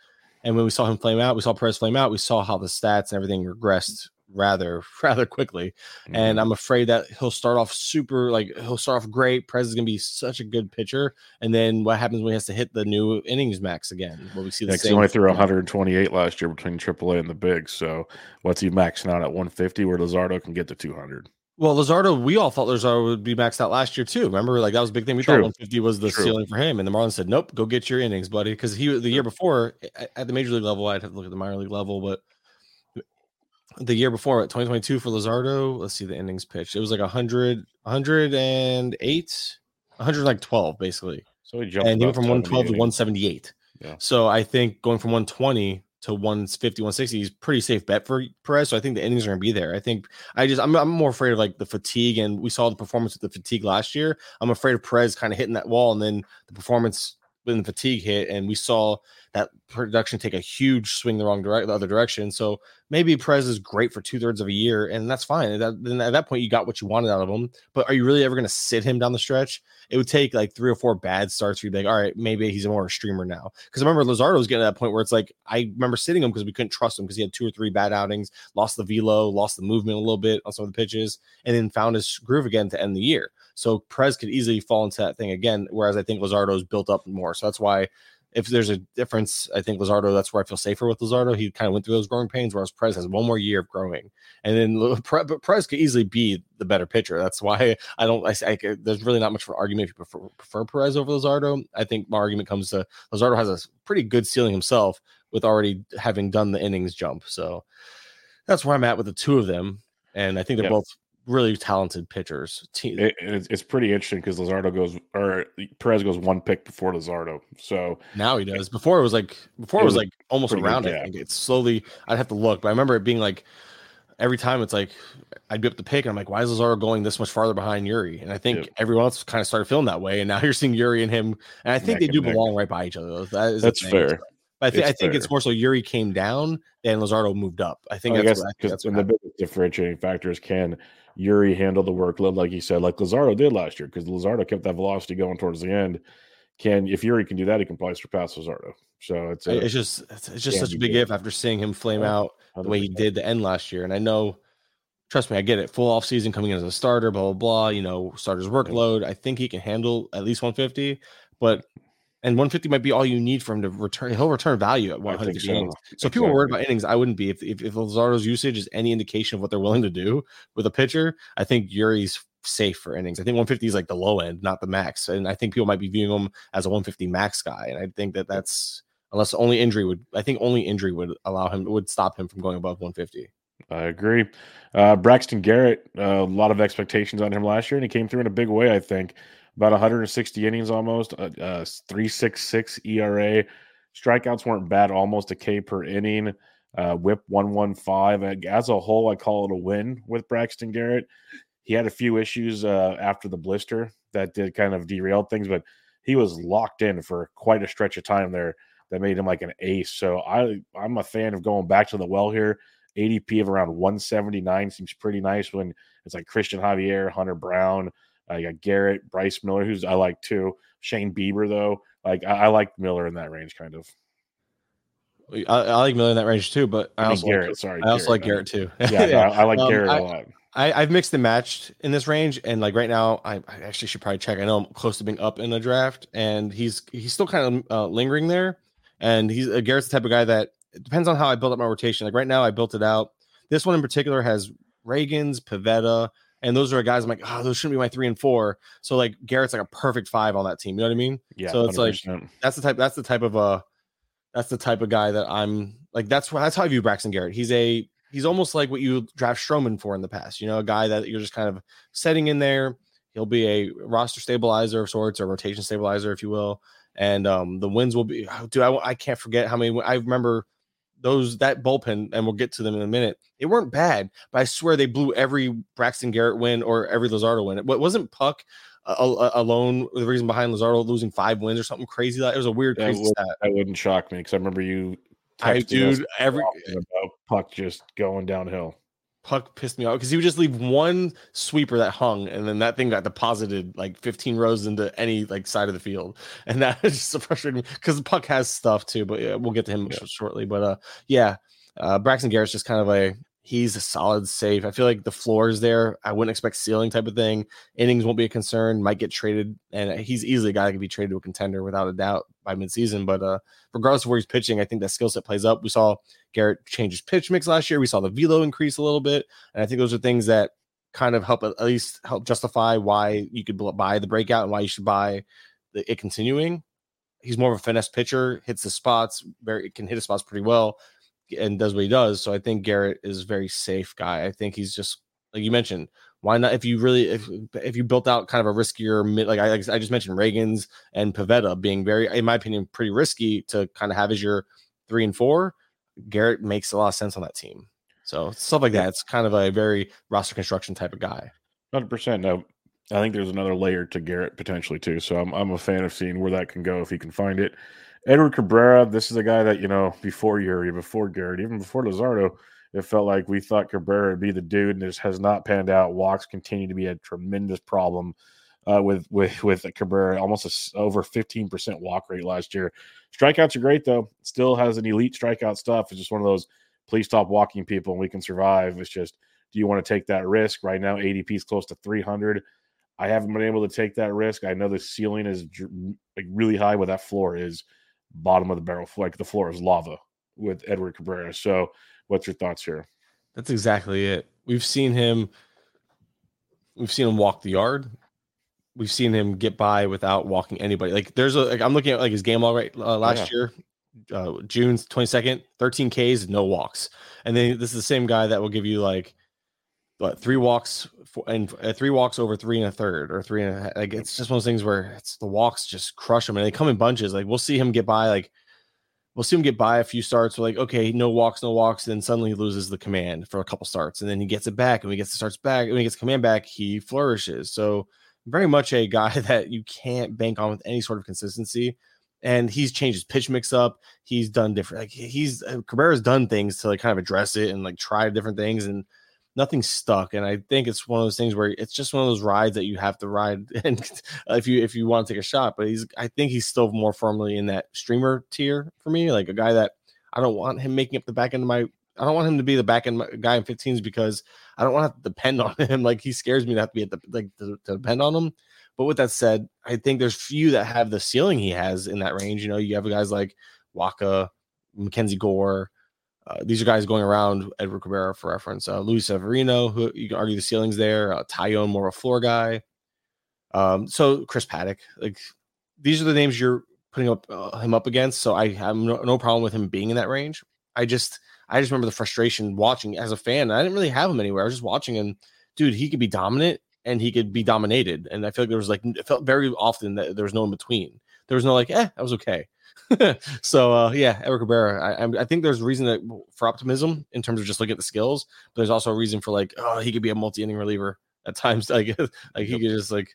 And when we saw him flame out, we saw Perez flame out. We saw how the stats and everything regressed rather rather quickly mm-hmm. and i'm afraid that he'll start off super like he'll start off great Perez is to be such a good pitcher and then what happens when he has to hit the new innings max again Will we see the yeah, same he only threw 128 last year between aaa and the big so what's he maxing out at 150 where luzardo can get to 200 well, Luzardo, we all thought Luzardo would be maxed out last year too. Remember, like that was a big thing. We True. thought 150 was the True. ceiling for him, and the Marlins said, "Nope, go get your innings, buddy." Because he the year before at the major league level, I'd have to look at the minor league level, but the year before, 2022 for Luzardo. Let's see the innings pitched. It was like 100, 108, 112 basically. So he jumped and he went from 112 to 178. Yeah. So I think going from 120 to 150, 160 is pretty safe bet for Perez. So I think the innings are going to be there. I think I just I'm, I'm more afraid of like the fatigue, and we saw the performance with the fatigue last year. I'm afraid of Perez kind of hitting that wall, and then the performance when the fatigue hit, and we saw that production take a huge swing the wrong direct the other direction. So maybe Perez is great for two thirds of a year, and that's fine. That, then at that point, you got what you wanted out of him. But are you really ever going to sit him down the stretch? It would take like three or four bad starts for you to be like, all right, maybe he's more a streamer now. Because I remember Luzardo was getting to that point where it's like I remember sitting him because we couldn't trust him because he had two or three bad outings, lost the velo, lost the movement a little bit on some of the pitches, and then found his groove again to end the year. So Perez could easily fall into that thing again. Whereas I think Luzardo's built up more. So that's why if there's a difference, I think Luzardo, that's where I feel safer with Luzardo. He kind of went through those growing pains, whereas Perez has one more year of growing. And then but Perez could easily be the better pitcher. That's why I don't, I, I, there's really not much for argument if you prefer, prefer Perez over Luzardo. I think my argument comes to Luzardo has a pretty good ceiling himself with already having done the innings jump. So that's where I'm at with the two of them. And I think they're yeah. both really talented pitchers. It, it's pretty interesting because Luzardo goes or Perez goes one pick before Luzardo. So now he does. Before it was like before it was, it was like almost around. I think it's slowly. I'd have to look, but I remember it being like every time it's like I'd be up the pick and I'm like, why is Luzardo going this much farther behind Eury? And I think yep. everyone else kind of started feeling that way. And now you're seeing Eury and him, and I think neck they do belong right by each other. That is that's fair. But I, th- I think fair. it's more so Eury came down and Luzardo moved up. I think I that's, guess, I think that's the biggest differentiating factor is can Eury handled the workload like you said, like Luzardo did last year, because Luzardo kept that velocity going towards the end. Can if Eury can do that, he can probably surpass Luzardo. So it's a, it's just it's, just such a big if after seeing him flame out the way he did the end last year. And I know, trust me, I get it. Full off season coming in as a starter, blah blah blah. You know, starter's workload. I think he can handle at least 150, but and 150 might be all you need for him to return. He'll return value at 150 so. innings. So exactly. if people are worried about innings, I wouldn't be. If, if, if Luzardo's usage is any indication of what they're willing to do with a pitcher, I think Eury's safe for innings. I think 150 is like the low end, not the max. And I think people might be viewing him as a 150 max guy. And I think that that's unless only injury would. I think only injury would allow him would stop him from going above 150. I agree. Uh, Braxton Garrett, uh, a lot of expectations on him last year, and he came through in a big way. I think about 160 innings almost, uh, uh, 366 ERA. Strikeouts weren't bad, almost a K per inning. Uh, whip 115. As a whole, I call it a win with Braxton Garrett. He had a few issues uh, after the blister that did kind of derail things, but he was locked in for quite a stretch of time there that made him like an ace. So I I'm a fan of going back to the well here. ADP of around 179 seems pretty nice when it's like Christian Javier, Hunter Brown, you got Garrett, Bryce Miller, who's I like too. Shane Bieber, though, like I, I like Miller in that range, kind of. I, I, like Miller in that range too, but I, I also Garrett. Like, sorry, I also like Garrett too. yeah, yeah. I, like um, Garrett a lot. I, I've mixed and matched in this range, and like right now, I, I, actually should probably check. I know I'm close to being up in the draft, and he's he's still kind of uh, lingering there. And he's uh, Garrett's the type of guy that it depends on how I build up my rotation. Like right now, I built it out. This one in particular has Ragans, Pivetta, and those are guys I'm like, oh, those shouldn't be my three and four. So like Garrett's like a perfect five on that team. You know what I mean? Yeah. So it's 100%. like that's the type. That's the type of uh, that's the type of guy that I'm like. That's that's how I view Braxton Garrett. He's a he's almost like what you draft Stroman for in the past. You know, a guy that you're just kind of setting in there. He'll be a roster stabilizer of sorts, or rotation stabilizer, if you will. And um, the wins will be. Dude, I, I can't forget how many. I remember those that bullpen, and we'll get to them in a minute. They weren't bad, but I swear they blew every Braxton Garrett win or every Luzardo win. It wasn't Puk uh, alone the reason behind Luzardo losing five wins or something crazy. Like it was a weird, That, crazy would, stat. that wouldn't shock me because I remember you. I dude, every about Puk just going downhill. Puk pissed me off because he would just leave one sweeper that hung, and then that thing got deposited like 15 rows into any like side of the field, and that is just so frustrating because Puk has stuff too. But yeah, we'll get to him Yeah. shortly. But uh, yeah, uh, Braxton Garrett's just kind of a he's a solid safe. I feel like the floor is there. I wouldn't expect ceiling type of thing. Innings won't be a concern. Might get traded, and he's easily a guy that can be traded to a contender without a doubt by midseason. But uh, regardless of where he's pitching, I think that skill set plays up. We saw Garrett change his pitch mix last year. We saw the velo increase a little bit, and I think those are things that kind of help at least help justify why you could buy the breakout and why you should buy the, it continuing. He's more of a finesse pitcher, hits the spots, very can hit his spots pretty well, and does what he does. So I think Garrett is a very safe guy. I think he's just like you mentioned. Why not? If you really, if if you built out kind of a riskier mid, like I, I just mentioned, Ragans and Pivetta being very, in my opinion, pretty risky to kind of have as your three and four. Garrett makes a lot of sense on that team. So stuff like that. It's kind of a very roster construction type of guy. Hundred percent. No, I think there's another layer to Garrett potentially too. So I'm I'm a fan of seeing where that can go if he can find it. Edward Cabrera, this is a guy that you know before Eury, before Garrett, even before Luzardo, it felt like we thought Cabrera would be the dude, and this has not panned out. Walks continue to be a tremendous problem uh, with with with Cabrera, almost a over 15 percent walk rate last year. Strikeouts are great though. Still has an elite strikeout stuff. It's just one of those. Please stop walking people, and we can survive. It's just do you want to take that risk right now? ADP is close to 300. I haven't been able to take that risk. I know the ceiling is like really high, but that floor is bottom of the barrel. Like the floor is lava with Edward Cabrera. So, what's your thoughts here? That's exactly it. We've seen him. We've seen him walk the yard. We've seen him get by without walking anybody. Like there's a. Like I'm looking at like his game log right uh, last year, uh, June 22nd, 13 Ks, no walks, and then this is the same guy that will give you like what three walks and uh, three walks over three and a third or three and a half. Like it's just one of those things where it's the walks just crush him and they come in bunches. Like we'll see him get by like we'll see him get by a few starts. We're like, okay, no walks, no walks. Then suddenly he loses the command for a couple starts, and then he gets it back, and when he gets the starts back, when he gets command back, he flourishes. So very much a guy that you can't bank on with any sort of consistency. And he's changed his pitch mix up. He's done different, like he's uh, Cabrera's done things to like kind of address it and like try different things, and nothing stuck. And I think it's one of those things where it's just one of those rides that you have to ride, and if you if you want to take a shot. But he's, I think he's still more firmly in that streamer tier for me, like a guy that I don't want him making up the back end of my. I don't want him to be the back end uh, guy in 15s because I don't want to, to depend on him. Like he scares me to have to be at the like to, to depend on him. But with that said, I think there's few that have the ceiling he has in that range. You know, you have guys like Wacha, Mackenzie Gore. Uh, these are guys going around Edward Cabrera for reference. Uh, Luis Severino, who you can argue the ceilings there. Uh, Taijuan, more a floor guy. Um, so Chris Paddack, like these are the names you're putting up uh, him up against. So I have no, no problem with him being in that range. I just I just remember the frustration watching as a fan. I didn't really have him anywhere. I was just watching him. Dude, he could be dominant and he could be dominated. And I feel like there was like it felt very often that there was no in between. There was no like, eh, that was okay. so uh, yeah, Eric Cabrera. I, I'm- think there's a reason that, for optimism in terms of just looking at the skills. But there's also a reason for like, oh, he could be a multi-inning reliever at times. Like, like he could just like,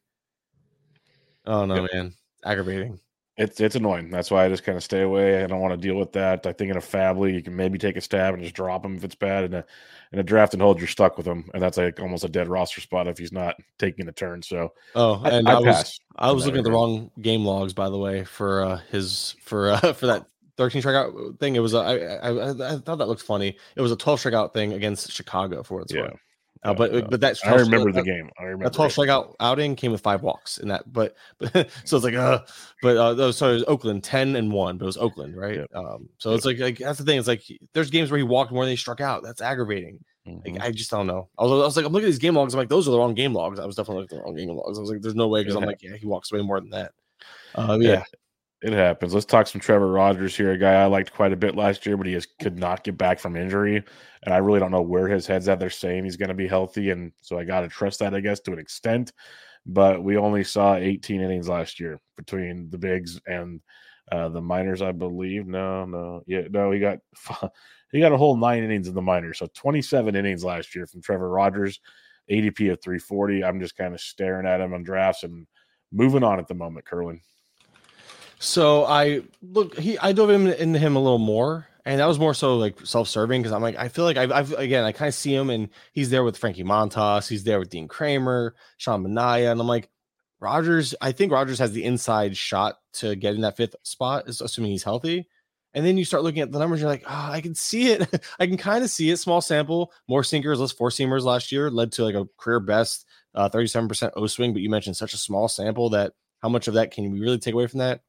oh no, Yep. man, aggravating. It's it's annoying. That's why I just kind of stay away. I don't want to deal with that. I think in a league, you can maybe take a stab and just drop him if it's bad. In a in a draft and hold, you're stuck with him, and that's like almost a dead roster spot if he's not taking the turn. So Oh, I, and I I, was. I was looking at the wrong game logs, by the way, for uh, his for uh, for that 13 strikeout thing. It was a, I, I I I thought that looked funny. It was a 12 strikeout thing against Chicago for what it's Yeah. worth. Uh, but Yeah, but that I remember the game. I remember that 12 strikeout outing came with five walks in that, but, but so it's like, uh, but uh, those so it was Oakland 10 and one, but it was Oakland, right? Yep. Um, so it's like, like that's the thing. It's like there's games where he walked more than he struck out. That's aggravating. Mhm. Like, I just don't know. I was, I was like, I'm looking at these game logs. I'm like, those are the wrong game logs. I was definitely looking at the wrong game logs. I was like, there's no way because I'm like, yeah, he walks way more than that. Uh, Yeah. It happens. Let's talk some Trevor Rogers here, a guy I liked quite a bit last year, but he just could not get back from injury. And I really don't know where his head's at. They're saying he's going to be healthy. And so I got to trust that, I guess, to an extent. But we only saw 18 innings last year between the bigs and uh, the minors, I believe. No, no. Yeah, no, he got. He got a whole nine innings in the minors, so 27 innings last year from Trevor Rogers, ADP of 340. I'm just kind of staring at him on drafts and moving on at the moment, Kurland. So I look, he I dove him into him a little more, and that was more so like self-serving because I'm like I feel like I've, I've again I kind of see him and he's there with Frankie Montas, he's there with Dean Kremer, Sean Manaea, and I'm like Rogers. I think Rogers has the inside shot to get in that fifth spot, assuming he's healthy. And then you start looking at the numbers, you're like, oh, I can see it. I can kind of see it. Small sample, more sinkers, less four seamers last year led to like a career best uh, 37% O swing. But you mentioned such a small sample that how much of that can we really take away from that?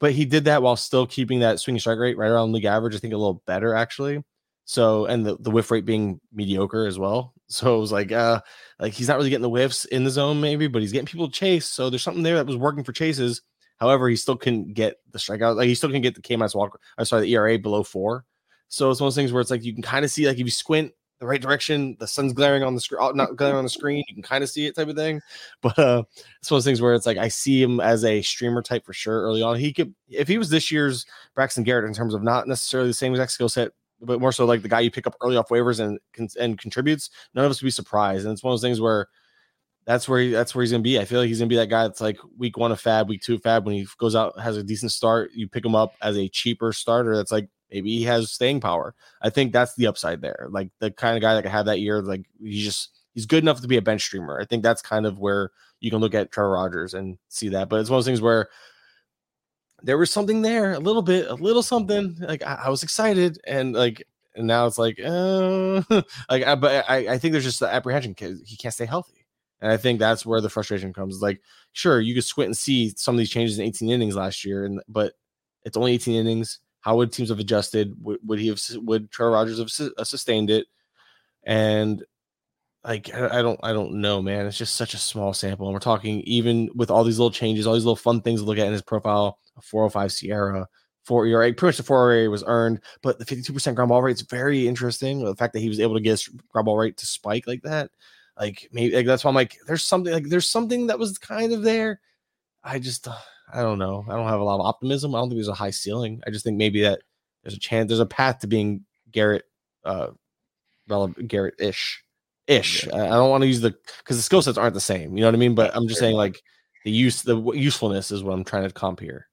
But he did that while still keeping that swing strike rate right around league average. I think a little better actually. So and the, the whiff rate being mediocre as well. So it was like uh like he's not really getting the whiffs in the zone maybe, but he's getting people to chase. So there's something there that was working for chases. However, he still couldn't get the strikeout. Like he still can get the K minus walk. I'm sorry, the ERA below four. So it's one of those things where it's like you can kind of see like if you squint the right direction, the sun's glaring on the screen, not glaring on the screen, you can kind of see it type of thing. But uh it's one of those things where it's like I see him as a streamer type for sure early on. He could if he was this year's Braxton Garrett in terms of not necessarily the same exact skill set, but more so like the guy you pick up early off waivers and and contributes. None of us would be surprised. And it's one of those things where that's where he, that's where he's gonna be. I feel like he's gonna be that guy that's like week one of Fab, week two of Fab. When he goes out has a decent start, you pick him up as a cheaper starter. That's like maybe he has staying power. I think that's the upside there. Like the kind of guy that could have that year. Like he's just he's good enough to be a bench streamer. I think that's kind of where you can look at Trevor Rogers and see that. But it's one of those things where there was something there, a little bit, a little something. Like I, I was excited, and like, and now it's like, uh, like, I, but I, I think there's just the apprehension because he can't stay healthy, and I think that's where the frustration comes. Like, sure, you could squint and see some of these changes in 18 innings last year, and but it's only 18 innings. How would teams have adjusted? Would, would he have? Would Trevor Rogers have su- uh, sustained it? And like I don't I don't know, man. It's just such a small sample. And we're talking even with all these little changes, all these little fun things to look at in his profile, a 405 SIERA, four ERA, pretty much the four ERA was earned, but the 52% ground ball rate is very interesting. The fact that he was able to get his ground ball rate to spike like that. Like maybe like that's why I'm like, there's something like there's something that was kind of there. I just uh, I don't know. I don't have a lot of optimism. I don't think there's a high ceiling. I just think maybe that there's a chance there's a path to being Garrett uh relevant Garrett-ish ish. I I don't want to use the because the skill sets aren't the same. You know what I mean? But I'm just saying like the use the usefulness is what I'm trying to comp here.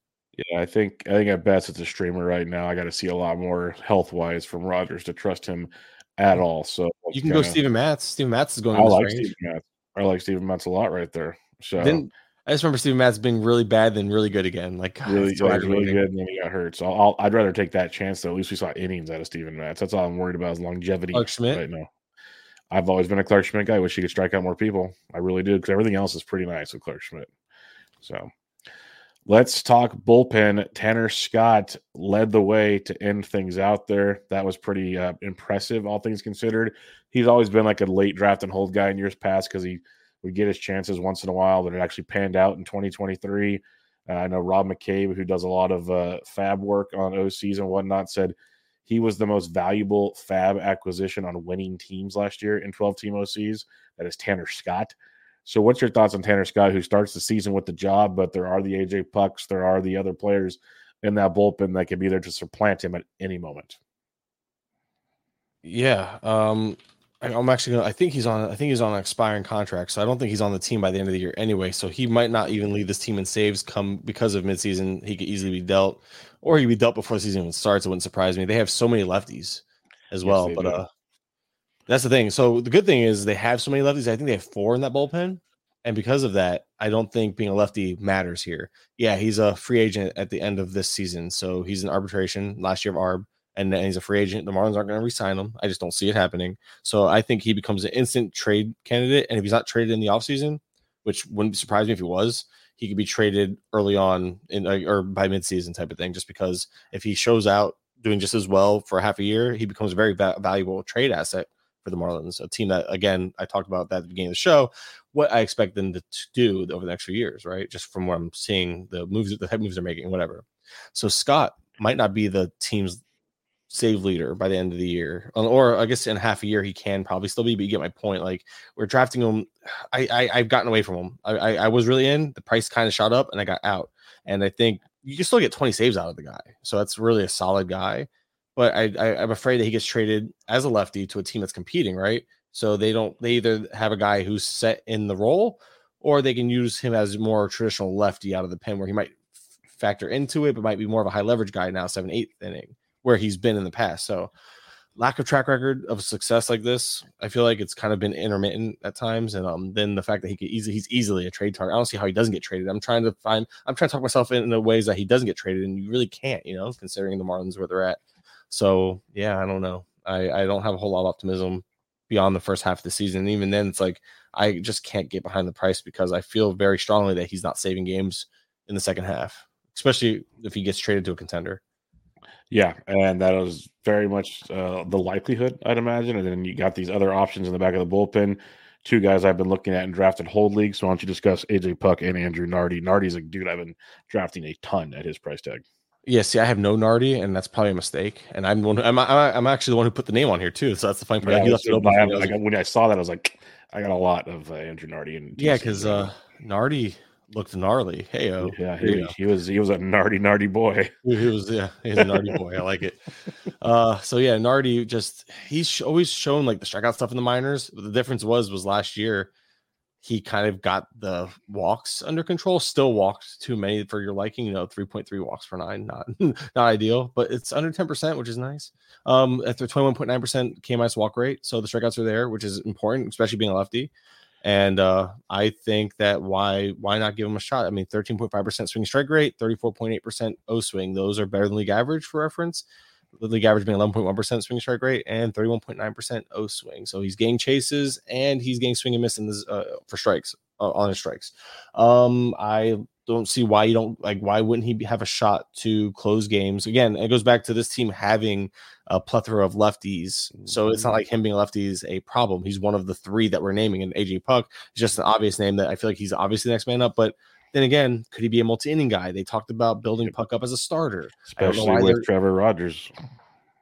Yeah, I think I think at best it's a streamer right now. I got to see a lot more health wise from Rogers to trust him at all. So You can go kinda- Steven Matz. Steven Matz is going. I like range. Steven Matz. I like Steven Matz a lot right there. So Then I just remember Steven Matz being really bad, then really good again. Like God, really, it's so yeah, he was really good, and then he got hurt. So I'll, I'd rather take that chance. Though at least we saw innings out of Steven Matz. That's all I'm worried about is longevity Clark Schmidt? right now. I've always been a Clark Schmidt guy. I wish he could strike out more people. I really do because everything else is pretty nice with Clark Schmidt. So let's talk bullpen. Tanner Scott led the way to end things out there. That was pretty uh, impressive, all things considered. He's always been like a late draft and hold guy in years past because he would get his chances once in a while, but it actually panned out in 2023. Uh, I know Rob McCabe, who does a lot of uh, fab work on OCs and whatnot, said he was the most valuable fab acquisition on winning teams last year in 12 team OCs. That is Tanner Scott. So, what's your thoughts on Tanner Scott, who starts the season with the job, but there are the AJ Puks, there are the other players in that bullpen that can be there to supplant him at any moment? Yeah. Um, I'm actually gonna. I think he's on. I think he's on an expiring contract, so I don't think he's on the team by the end of the year anyway. So he might not even lead this team in saves come because of midseason. He could easily be dealt, or he'd be dealt before the season even starts. It wouldn't surprise me. They have so many lefties as Yes, well, but do. uh, that's the thing. So the good thing is they have so many lefties. I think they have four in that bullpen, and because of that, I don't think being a lefty matters here. Yeah, he's a free agent at the end of this season, so he's in arbitration last year of arb, and then he's a free agent. The Marlins aren't going to re-sign him. I just don't see it happening. So I think he becomes an instant trade candidate. And if he's not traded in the offseason, which wouldn't surprise me if he was, he could be traded early on in or by midseason type of thing. Just because if he shows out doing just as well for half a year, he becomes a very va- valuable trade asset for the Marlins, a team that again I talked about that at the beginning of the show. What I expect them to, do over the next few years, right? Just from what I'm seeing, the moves, that the type moves they're making, whatever. So Scott might not be the team's save leader by the end of the year, uh, or I guess in half a year he can probably still be. But you get my point. Like we're drafting him, I, I have gotten away from him. I, I, I was really in. The price kind of shot up, and I got out. And I think you can still get 20 saves out of the guy, so that's really a solid guy. But I, I I'm afraid that he gets traded as a lefty to a team that's competing, right? So they don't they either have a guy who's set in the role, or they can use him as more traditional lefty out of the pen where he might factor into it, but might be more of a high leverage guy now, seven, eighth inning where he's been in the past. So lack of track record of success like this, I feel like it's kind of been intermittent at times. And um, then the fact that he could easily he's easily a trade target. I don't see how he doesn't get traded. I'm trying to find I'm trying to talk myself in, the ways that he doesn't get traded, and you really can't, you know, considering the Marlins where they're at. So yeah, I don't know. I, I don't have a whole lot of optimism beyond the first half of the season. And even then, it's like I just can't get behind the price because I feel very strongly that he's not saving games in the second half, especially if he gets traded to a contender. Yeah, and that was very much uh, the likelihood, I'd imagine. And then you got these other options in the back of the bullpen. Two guys I've been looking at and drafted hold league. So why don't you discuss AJ Puk and Andrew Nardi? Nardi's a dude I've been drafting a ton at his price tag. Yeah, see, I have no Nardi, and that's probably a mistake. And I'm one. Who, I'm, I'm actually the one who put the name on here too. So that's the funny part. Yeah, I, I got, when I saw that, I was like, I got a lot of uh, Andrew Nardi. And yeah, because uh, Nardi looked gnarly. Hey, yeah, he, he, was he was a nardy nardy boy. He was yeah, he's a nardy boy. I like it. Uh, so yeah, Nardi just he's always shown like the strikeout stuff in the minors. But the difference was was last year he kind of got the walks under control. Still walked too many for your liking. You know, three point three walks per nine, not not ideal, but it's under ten percent, which is nice. Um, at the twenty one point nine percent K minus walk rate, so the strikeouts are there, which is important, especially being a lefty. And uh, I think that why why not give him a shot? I mean, 13.5% swing strike rate, 34.8% O swing. Those are better than league average for reference. The league average being 11.1% swing strike rate and 31.9% O swing. So he's getting chases and he's getting swing and miss in this, uh, for strikes uh, on his strikes. Um, I don't see why you don't like why wouldn't he have a shot to close games? Again it goes back to this team having a plethora of lefties so it's not mm-hmm. like him being a lefty is a problem. He's one of the three that we're naming and aj Puk is just an obvious name that i feel like he's obviously the next man up but then again could he be a multi-inning guy? They talked about building puck up as a starter. Especially with trevor rogers.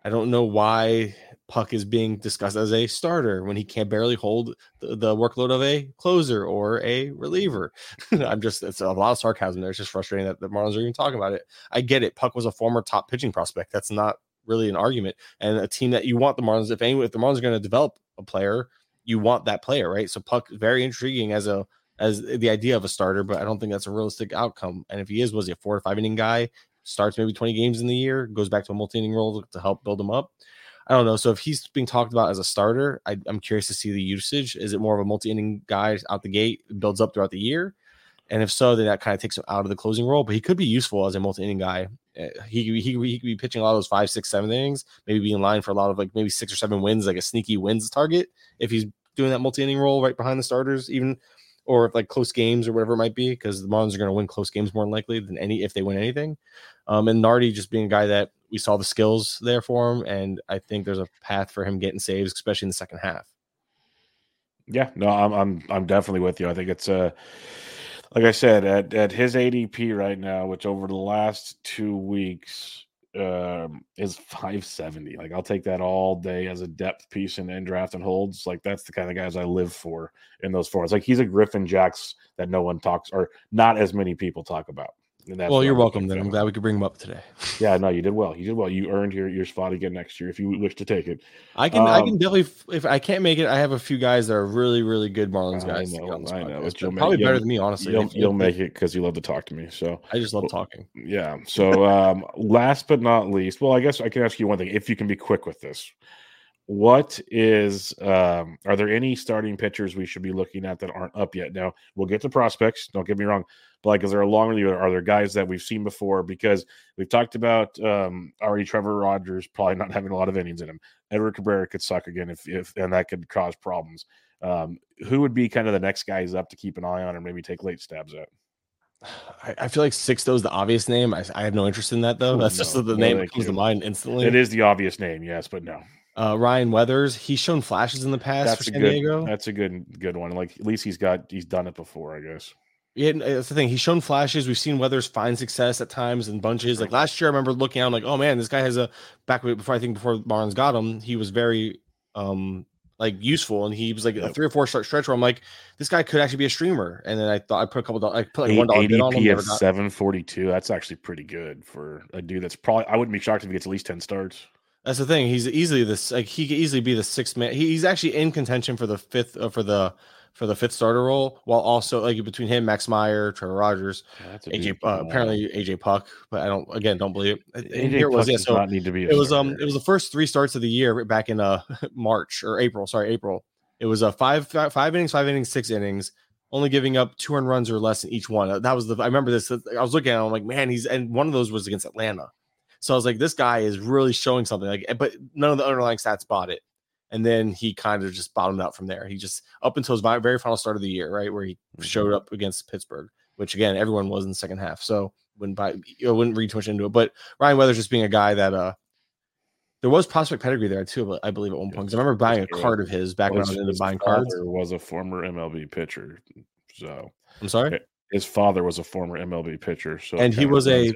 I don't know why Puk is being discussed as a starter when he can barely hold the, the workload of a closer or a reliever. I'm just, it's a lot of sarcasm there. It's just frustrating that the Marlins are even talking about it. I get it. Puk was a former top pitching prospect. That's not really an argument. And a team that you want the Marlins, if any, if the Marlins are going to develop a player, you want that player, right? So Puk, very intriguing as a as the idea of a starter, but I don't think that's a realistic outcome. And if he is, was he a four or five inning guy? Starts maybe 20 games in the year, goes back to a multi inning role to help build him up. I don't know. So if he's being talked about as a starter, I, am curious to see the usage. Is it more of a multi-inning guy out the gate, builds up throughout the year? And if so, then that kind of takes him out of the closing role. But he could be useful as a multi-inning guy. Eh, he, he, he could be pitching a lot of those five, six, seven innings, maybe be in line for a lot of like maybe six or seven wins, like a sneaky wins target. If he's doing that multi-inning role right behind the starters, even or like close games or whatever it might be, because the Marlins are going to win close games more likely than any if they win anything. Um, and Nardi just being a guy that we saw the skills there for him, and I think there's a path for him getting saves, especially in the second half. Yeah, no, I'm I'm I'm definitely with you. I think it's uh like I said, at at his ADP right now, which over the last two weeks um is 570. Like I'll take that all day as a depth piece in, in draft and holds. Like that's the kind of guys I live for in those forms. Like he's a Griffin Jax that no one talks or not as many people talk about well, you're welcome. Then I'm glad we could bring him up today. yeah, no, you did well. You did well. You earned your, your spot again next year if you wish to take it. I can um, I can definitely if I can't make it, I have a few guys that are really really good Marlins guys. I know, I know. probably better than me, honestly. You'll, you'll make it because you love to talk to me. So I just love talking. Yeah. So um, last but not least, well, I guess I can ask you one thing. If you can be quick with this, What is um are there any starting pitchers we should be looking at that aren't up yet? Now we'll get to prospects, don't get me wrong, but like is there a long are there guys that we've seen before? Because we've talked about um already Trevor Rogers probably not having a lot of innings in him. Edward Cabrera could suck again if if and that could cause problems. Um, who would be kind of the next guys up to keep an eye on and maybe take late stabs at? I, feel like Sixto is the obvious name. I, I, have no interest in that though. That's no, just the, the name that comes to mind instantly. It is the obvious name, yes, but no. Uh, Ryan Weathers, he's shown flashes in the past that's for San good, Diego. That's a good good one. Like at least he's got he's done it before, I guess. Yeah, that's the thing. He's shown flashes. We've seen Weathers find success at times in bunches. Like last year, I remember looking out like, oh man, this guy has a back before I think before Barnes got him, he was very um like useful, and he was like a three or four start stretch where I'm like, this guy could actually be a streamer. And then I thought I put a couple, I put like one dollar on him. seven forty two. That's actually pretty good for a dude that's probably. I wouldn't be shocked if he gets at least ten starts. That's the thing. He's easily this like he could easily be the sixth man. He, he's actually in contention for the fifth uh, for the for the fifth starter role, while also like between him, Max Meyer, Trevor Rogers, yeah, AJ uh, apparently AJ Puk, but I don't again don't believe it. AJ here was yeah, so need to be it was um it was the first three starts of the year back in uh March or April, sorry April. It was a five five innings, five innings, six innings, only giving up two earned runs or less in each one. That was the I remember this. I was looking at him, I'm like, man, he's and one of those was against Atlanta. So I was like, this guy is really showing something. Like, but none of the underlying stats bought it. And then he kind of just bottomed out from there. He just up until his very final start of the year, right, where he mm-hmm. showed up against Pittsburgh, which again everyone was in the second half. So wouldn't buy, you know, wouldn't read too much into it. But Ryan Weathers just being a guy that uh there was prospect pedigree there too, I believe at one point. Because I remember buying a card of his back when I was into buying cards. Was a former MLB pitcher, so I'm sorry. His father was a former MLB pitcher, so and he was a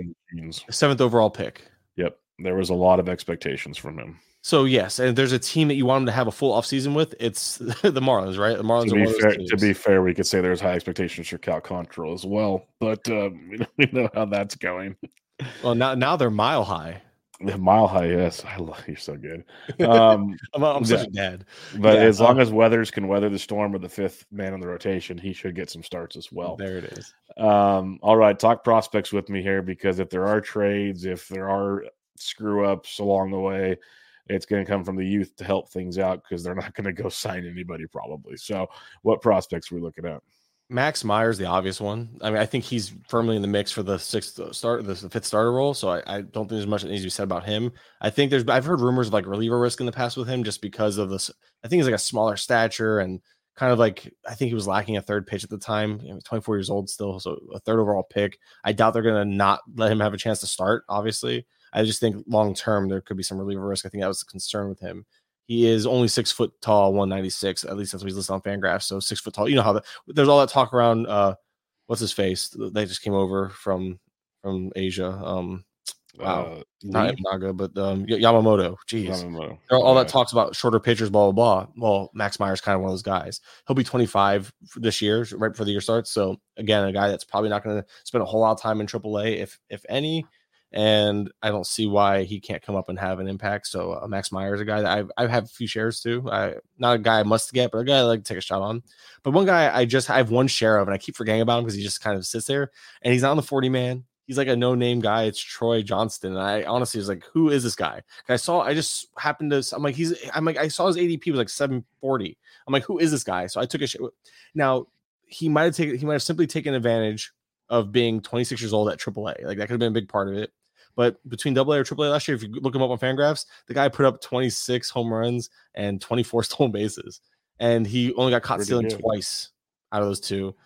seventh overall pick. Yep. There was a lot of expectations from him. So yes, and there's a team that you want him to have a full offseason with. It's the Marlins, right? The Marlins. To be, fair, to be fair, we could say there's high expectations for Cal Quantrill as well, but um, we know how that's going. Well, now now they're mile high. Mile high, yes. I love you're so good. Um, I'm, I'm such a dad. But yeah, as long um, as Weathers can weather the storm with the fifth man in the rotation, he should get some starts as well. There it is. Um, all right, talk prospects with me here because if there are trades, if there are screw ups along the way, it's going to come from the youth to help things out because they're not going to go sign anybody probably. So, what prospects are we looking at? Max Meyer's the obvious one. I mean, I think he's firmly in the mix for the sixth start, the fifth starter role. So I, I don't think there's much that needs to be said about him. I think there's, I've heard rumors of like reliever risk in the past with him just because of this. I think he's like a smaller stature and kind of like I think he was lacking a third pitch at the time. He was 24 years old still, so a third overall pick. I doubt they're gonna not let him have a chance to start. Obviously, I just think long term there could be some reliever risk. I think that was a concern with him. He is only six foot tall, 196. At least that's what he's listed on Fangraphs. So six foot tall. You know how the, there's all that talk around. Uh, what's his face? They just came over from from Asia. Um, wow, uh, not Naga, but um, Yamamoto. Jeez, Yamamoto. all yeah. that talks about shorter pitchers, blah blah blah. Well, Max Meyer's kind of one of those guys. He'll be 25 this year, right before the year starts. So again, a guy that's probably not going to spend a whole lot of time in AAA, if if any and I don't see why he can't come up and have an impact. So uh, Max Meyer is a guy that I've I have a few shares too. I not a guy I must get, but a guy I like to take a shot on. But one guy I just I have one share of, and I keep forgetting about him because he just kind of sits there, and he's not on the forty man. He's like a no name guy. It's Troy Johnston. And I honestly was like, who is this guy? I saw, I just happened to, I'm like, he's, I'm like, I saw his ADP was like 740. I'm like, who is this guy? So I took a shit. Now, he might have taken, he might have simply taken advantage of being 26 years old at AAA. Like that could have been a big part of it. But between double A or triple A last year, if you look him up on Fangraphs, the guy put up 26 home runs and 24 stolen bases. And he only got caught Pretty stealing good. twice out of those two.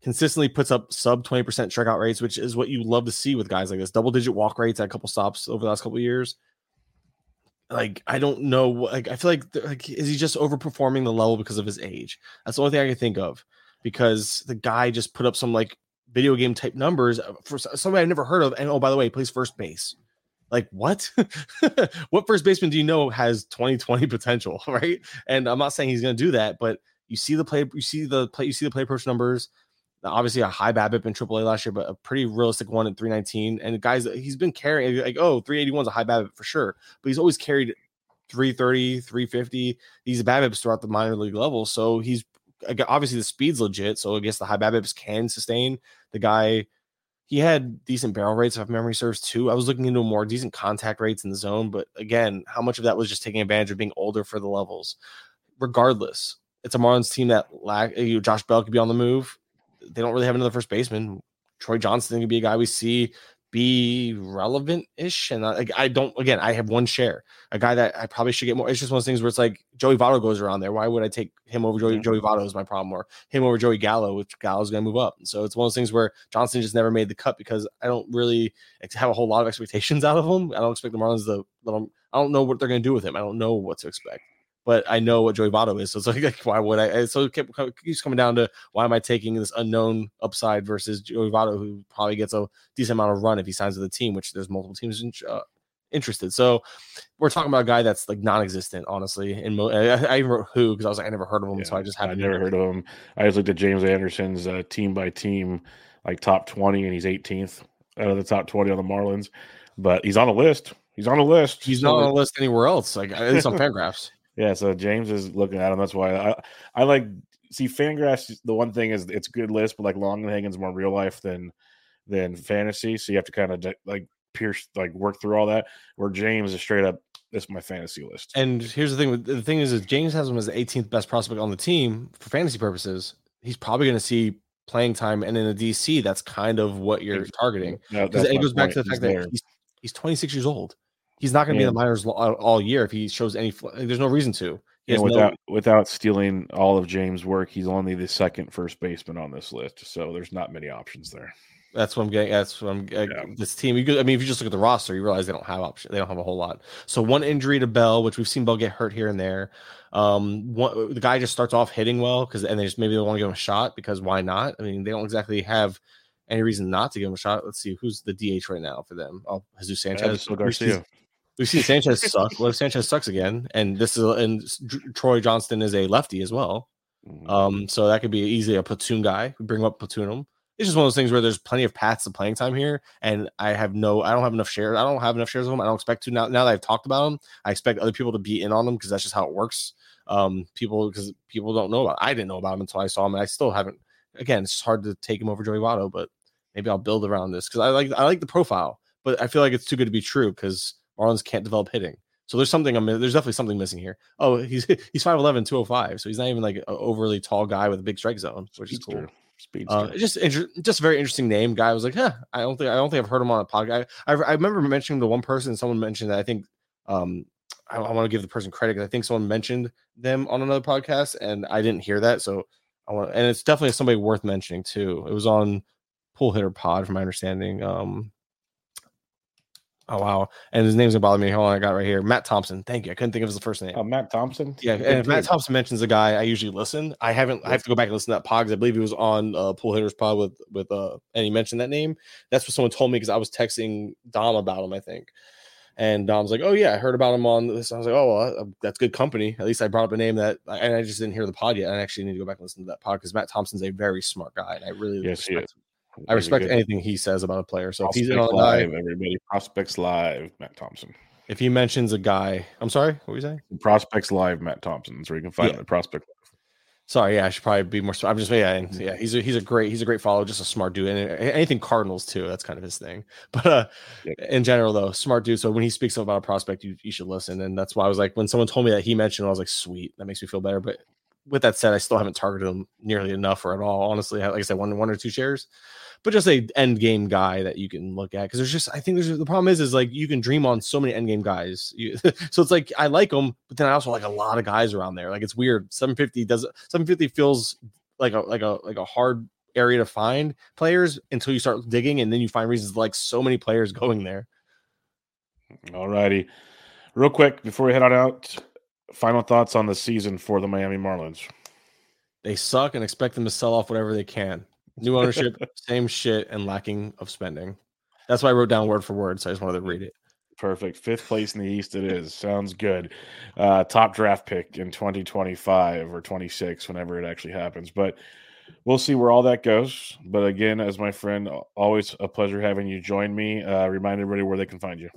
Consistently puts up sub 20% strikeout rates, which is what you love to see with guys like this. Double digit walk rates at a couple stops over the last couple years. Like, I don't know. Like, I feel like, like, is he just overperforming the level because of his age? That's the only thing I can think of because the guy just put up some like video game type numbers uh, for somebody I've never heard of. And oh, by the way, he plays first base. Like what? what first baseman do you know has 2020 potential, right? And I'm not saying he's going to do that, but you see the play, you see the play, you see the play approach numbers. Obviously, a high BABIP in AAA last year, but a pretty realistic one at 319. And guys, he's been carrying like oh 381 is a high BABIP for sure, but he's always carried 330, 350 these BABIPs throughout the minor league level. So he's obviously the speed's legit. So I guess the high BABIPs can sustain the guy. he had decent barrel rates, if memory serves, too. I was looking into more decent contact rates in the zone, but again, how much of that was just taking advantage of being older for the levels? Regardless, it's a Marlins team that lack. You know, Josh Bell could be on the move. They don't really have another first baseman. Troy Johnston could be a guy we see be relevant ish. And I, I don't, again, I have one share, a guy that I probably should get more. It's just one of those things where it's like Joey Votto goes around there. Why would I take him over Joey, Joey Votto is my problem, or him over Joey Gallo, which Gallo's going to move up. So it's one of those things where Johnston just never made the cut because I don't really have a whole lot of expectations out of him. I don't expect the Marlins to, I don't know what they're going to do with him. I don't know what to expect but I know what Joey Votto is. So it's like, why would I? So it keeps coming down to why am I taking this unknown upside versus Joey Votto, who probably gets a decent amount of run if he signs with the team, which there's multiple teams in, uh, interested. So we're talking about a guy that's like non-existent, honestly. And mo- I, I, even wrote who because I was like, I never heard of him, yeah, so I just haven't. I never heard of him. I just looked at James Anderson's uh, team by team, like top twenty, and he's 18th out of the top 20 on the Marlins. But he's on a list. He's on a list. He's so. not on a list anywhere else. Like at least on Fangraphs. Yeah, so James is looking at him. That's why I I like see Fangraphs. The one thing is it's a good list, but like Longenhagen's more real life than than fantasy. So you have to kind of like pierce like work through all that. Where James is straight up this is my fantasy list. And here's the thing: the thing is, is James has him as the 18th best prospect on the team for fantasy purposes. He's probably going to see playing time, and in a DC, that's kind of what you're targeting. No, it goes back to the fact that he's, he's 26 years old. He's not going to be in the minors all year if he shows any. There's no reason to. Yeah, without no, without stealing all of James' work, he's only the second first baseman on this list. So there's not many options there. That's what I'm getting. That's what I'm. Yeah. This team. You could, I mean, if you just look at the roster, you realize they don't have option. They don't have a whole lot. So one injury to Bell, which we've seen Bell get hurt here and there. Um, one, the guy just starts off hitting well because, and they just maybe they want to give him a shot because why not? I mean, they don't exactly have any reason not to give him a shot. Let's see who's the DH right now for them. Oh, Jesus Sanchez. Garcia. We've seen Sanchez suck. What if Sanchez sucks again? And this is and Troy Johnston is a lefty as well. Mm-hmm. Um, so that could be easily a platoon guy. We bring up platoon him. It's just one of those things where there's plenty of paths to playing time here, and I have no, I don't have enough shares. I don't have enough shares of them. I don't expect to now. Now that I've talked about them, I expect other people to be in on them because that's just how it works. Um, people because people don't know about. I didn't know about them until I saw them, and I still haven't. Again, it's hard to take him over Joey Votto, but maybe I'll build around this because I like I like the profile, but I feel like it's too good to be true because Marlins can't develop hitting. So there's something I'm there's definitely something missing here. Oh, he's he's 5'11, 205. So he's not even like an overly tall guy with a big strike zone, which is cool. Speed uh, just inter- just a very interesting name. Guy I was like, huh, I don't think I don't think I've heard him on a podcast. I, I, I remember mentioning the one person, someone mentioned that I think um I, I want to give the person credit because I think someone mentioned them on another podcast and I didn't hear that. So I want and it's definitely somebody worth mentioning too. It was on Pull Hitter Pod, from my understanding. Um Oh wow! And his name's gonna bother me. Hold on, I got right here. Matt Thompson. Thank you. I couldn't think of his first name. Oh, Matt Thompson. Yeah, and if Matt Thompson mentions a guy, I usually listen. I haven't. I have to go back and listen to that pod because I believe he was on uh, Pool Hitters Pod with with uh, and he mentioned that name. That's what someone told me because I was texting Dom about him. I think, and Dom's like, "Oh yeah, I heard about him on this." I was like, "Oh, well, uh, that's good company." At least I brought up a name that, and I just didn't hear the pod yet. I actually need to go back and listen to that pod because Matt Thompson's a very smart guy, and I really yes, respect him. I respect anything he says about a player. So Prospects if he's in on live, guy, everybody prospects live, Matt Thompson. If he mentions a guy, I'm sorry, what were you saying? Prospects live, Matt Thompson. That's where you can find yeah. the prospect. Sorry, yeah, I should probably be more. I'm just yeah, and, yeah. He's a he's a great he's a great follow, just a smart dude, and anything Cardinals too. That's kind of his thing. But uh, yeah. in general, though, smart dude. So when he speaks about a prospect, you, you should listen, and that's why I was like, when someone told me that he mentioned, I was like, sweet, that makes me feel better. But with that said, I still haven't targeted him nearly enough or at all. Honestly, like I said, one one or two shares but just a end game guy that you can look at because there's just I think there's the problem is is like you can dream on so many end game guys. You, so it's like I like them, but then I also like a lot of guys around there. Like it's weird. 750 does 750 feels like a like a like a hard area to find players until you start digging, and then you find reasons like so many players going there. All righty, real quick before we head on out, final thoughts on the season for the Miami Marlins. They suck and expect them to sell off whatever they can. New ownership, same shit, and lacking of spending. That's why I wrote down word for word. So I just wanted to read it. Perfect. Fifth place in the East, it is. Sounds good. Uh, top draft pick in 2025 or 26, whenever it actually happens. But we'll see where all that goes. But again, as my friend, always a pleasure having you join me. Uh, remind everybody where they can find you.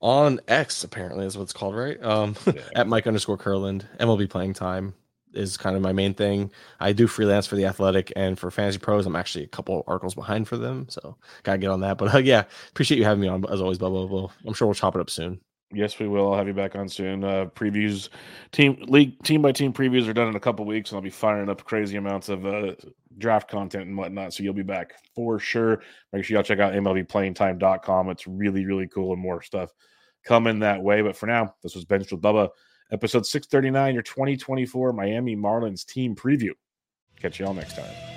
On X, apparently, is what it's called, right? Um, yeah. at Mike underscore Kurland, MLB playing time is kind of my main thing. I do freelance for the Athletic and for Fantasy Pros. I'm actually a couple articles behind for them, so gotta get on that. But uh, yeah, appreciate you having me on as always, blah blah blah. I'm sure we'll chop it up soon. Yes, we will. I'll have you back on soon. Uh, previews, team league, team by team previews are done in a couple weeks, and I'll be firing up crazy amounts of uh, draft content and whatnot. So you'll be back for sure. Make sure y'all check out MLBPlayingTime.com. It's really, really cool and more stuff coming that way. But for now, this was Benched with Bubba, episode 639, your 2024 Miami Marlins team preview. Catch y'all next time.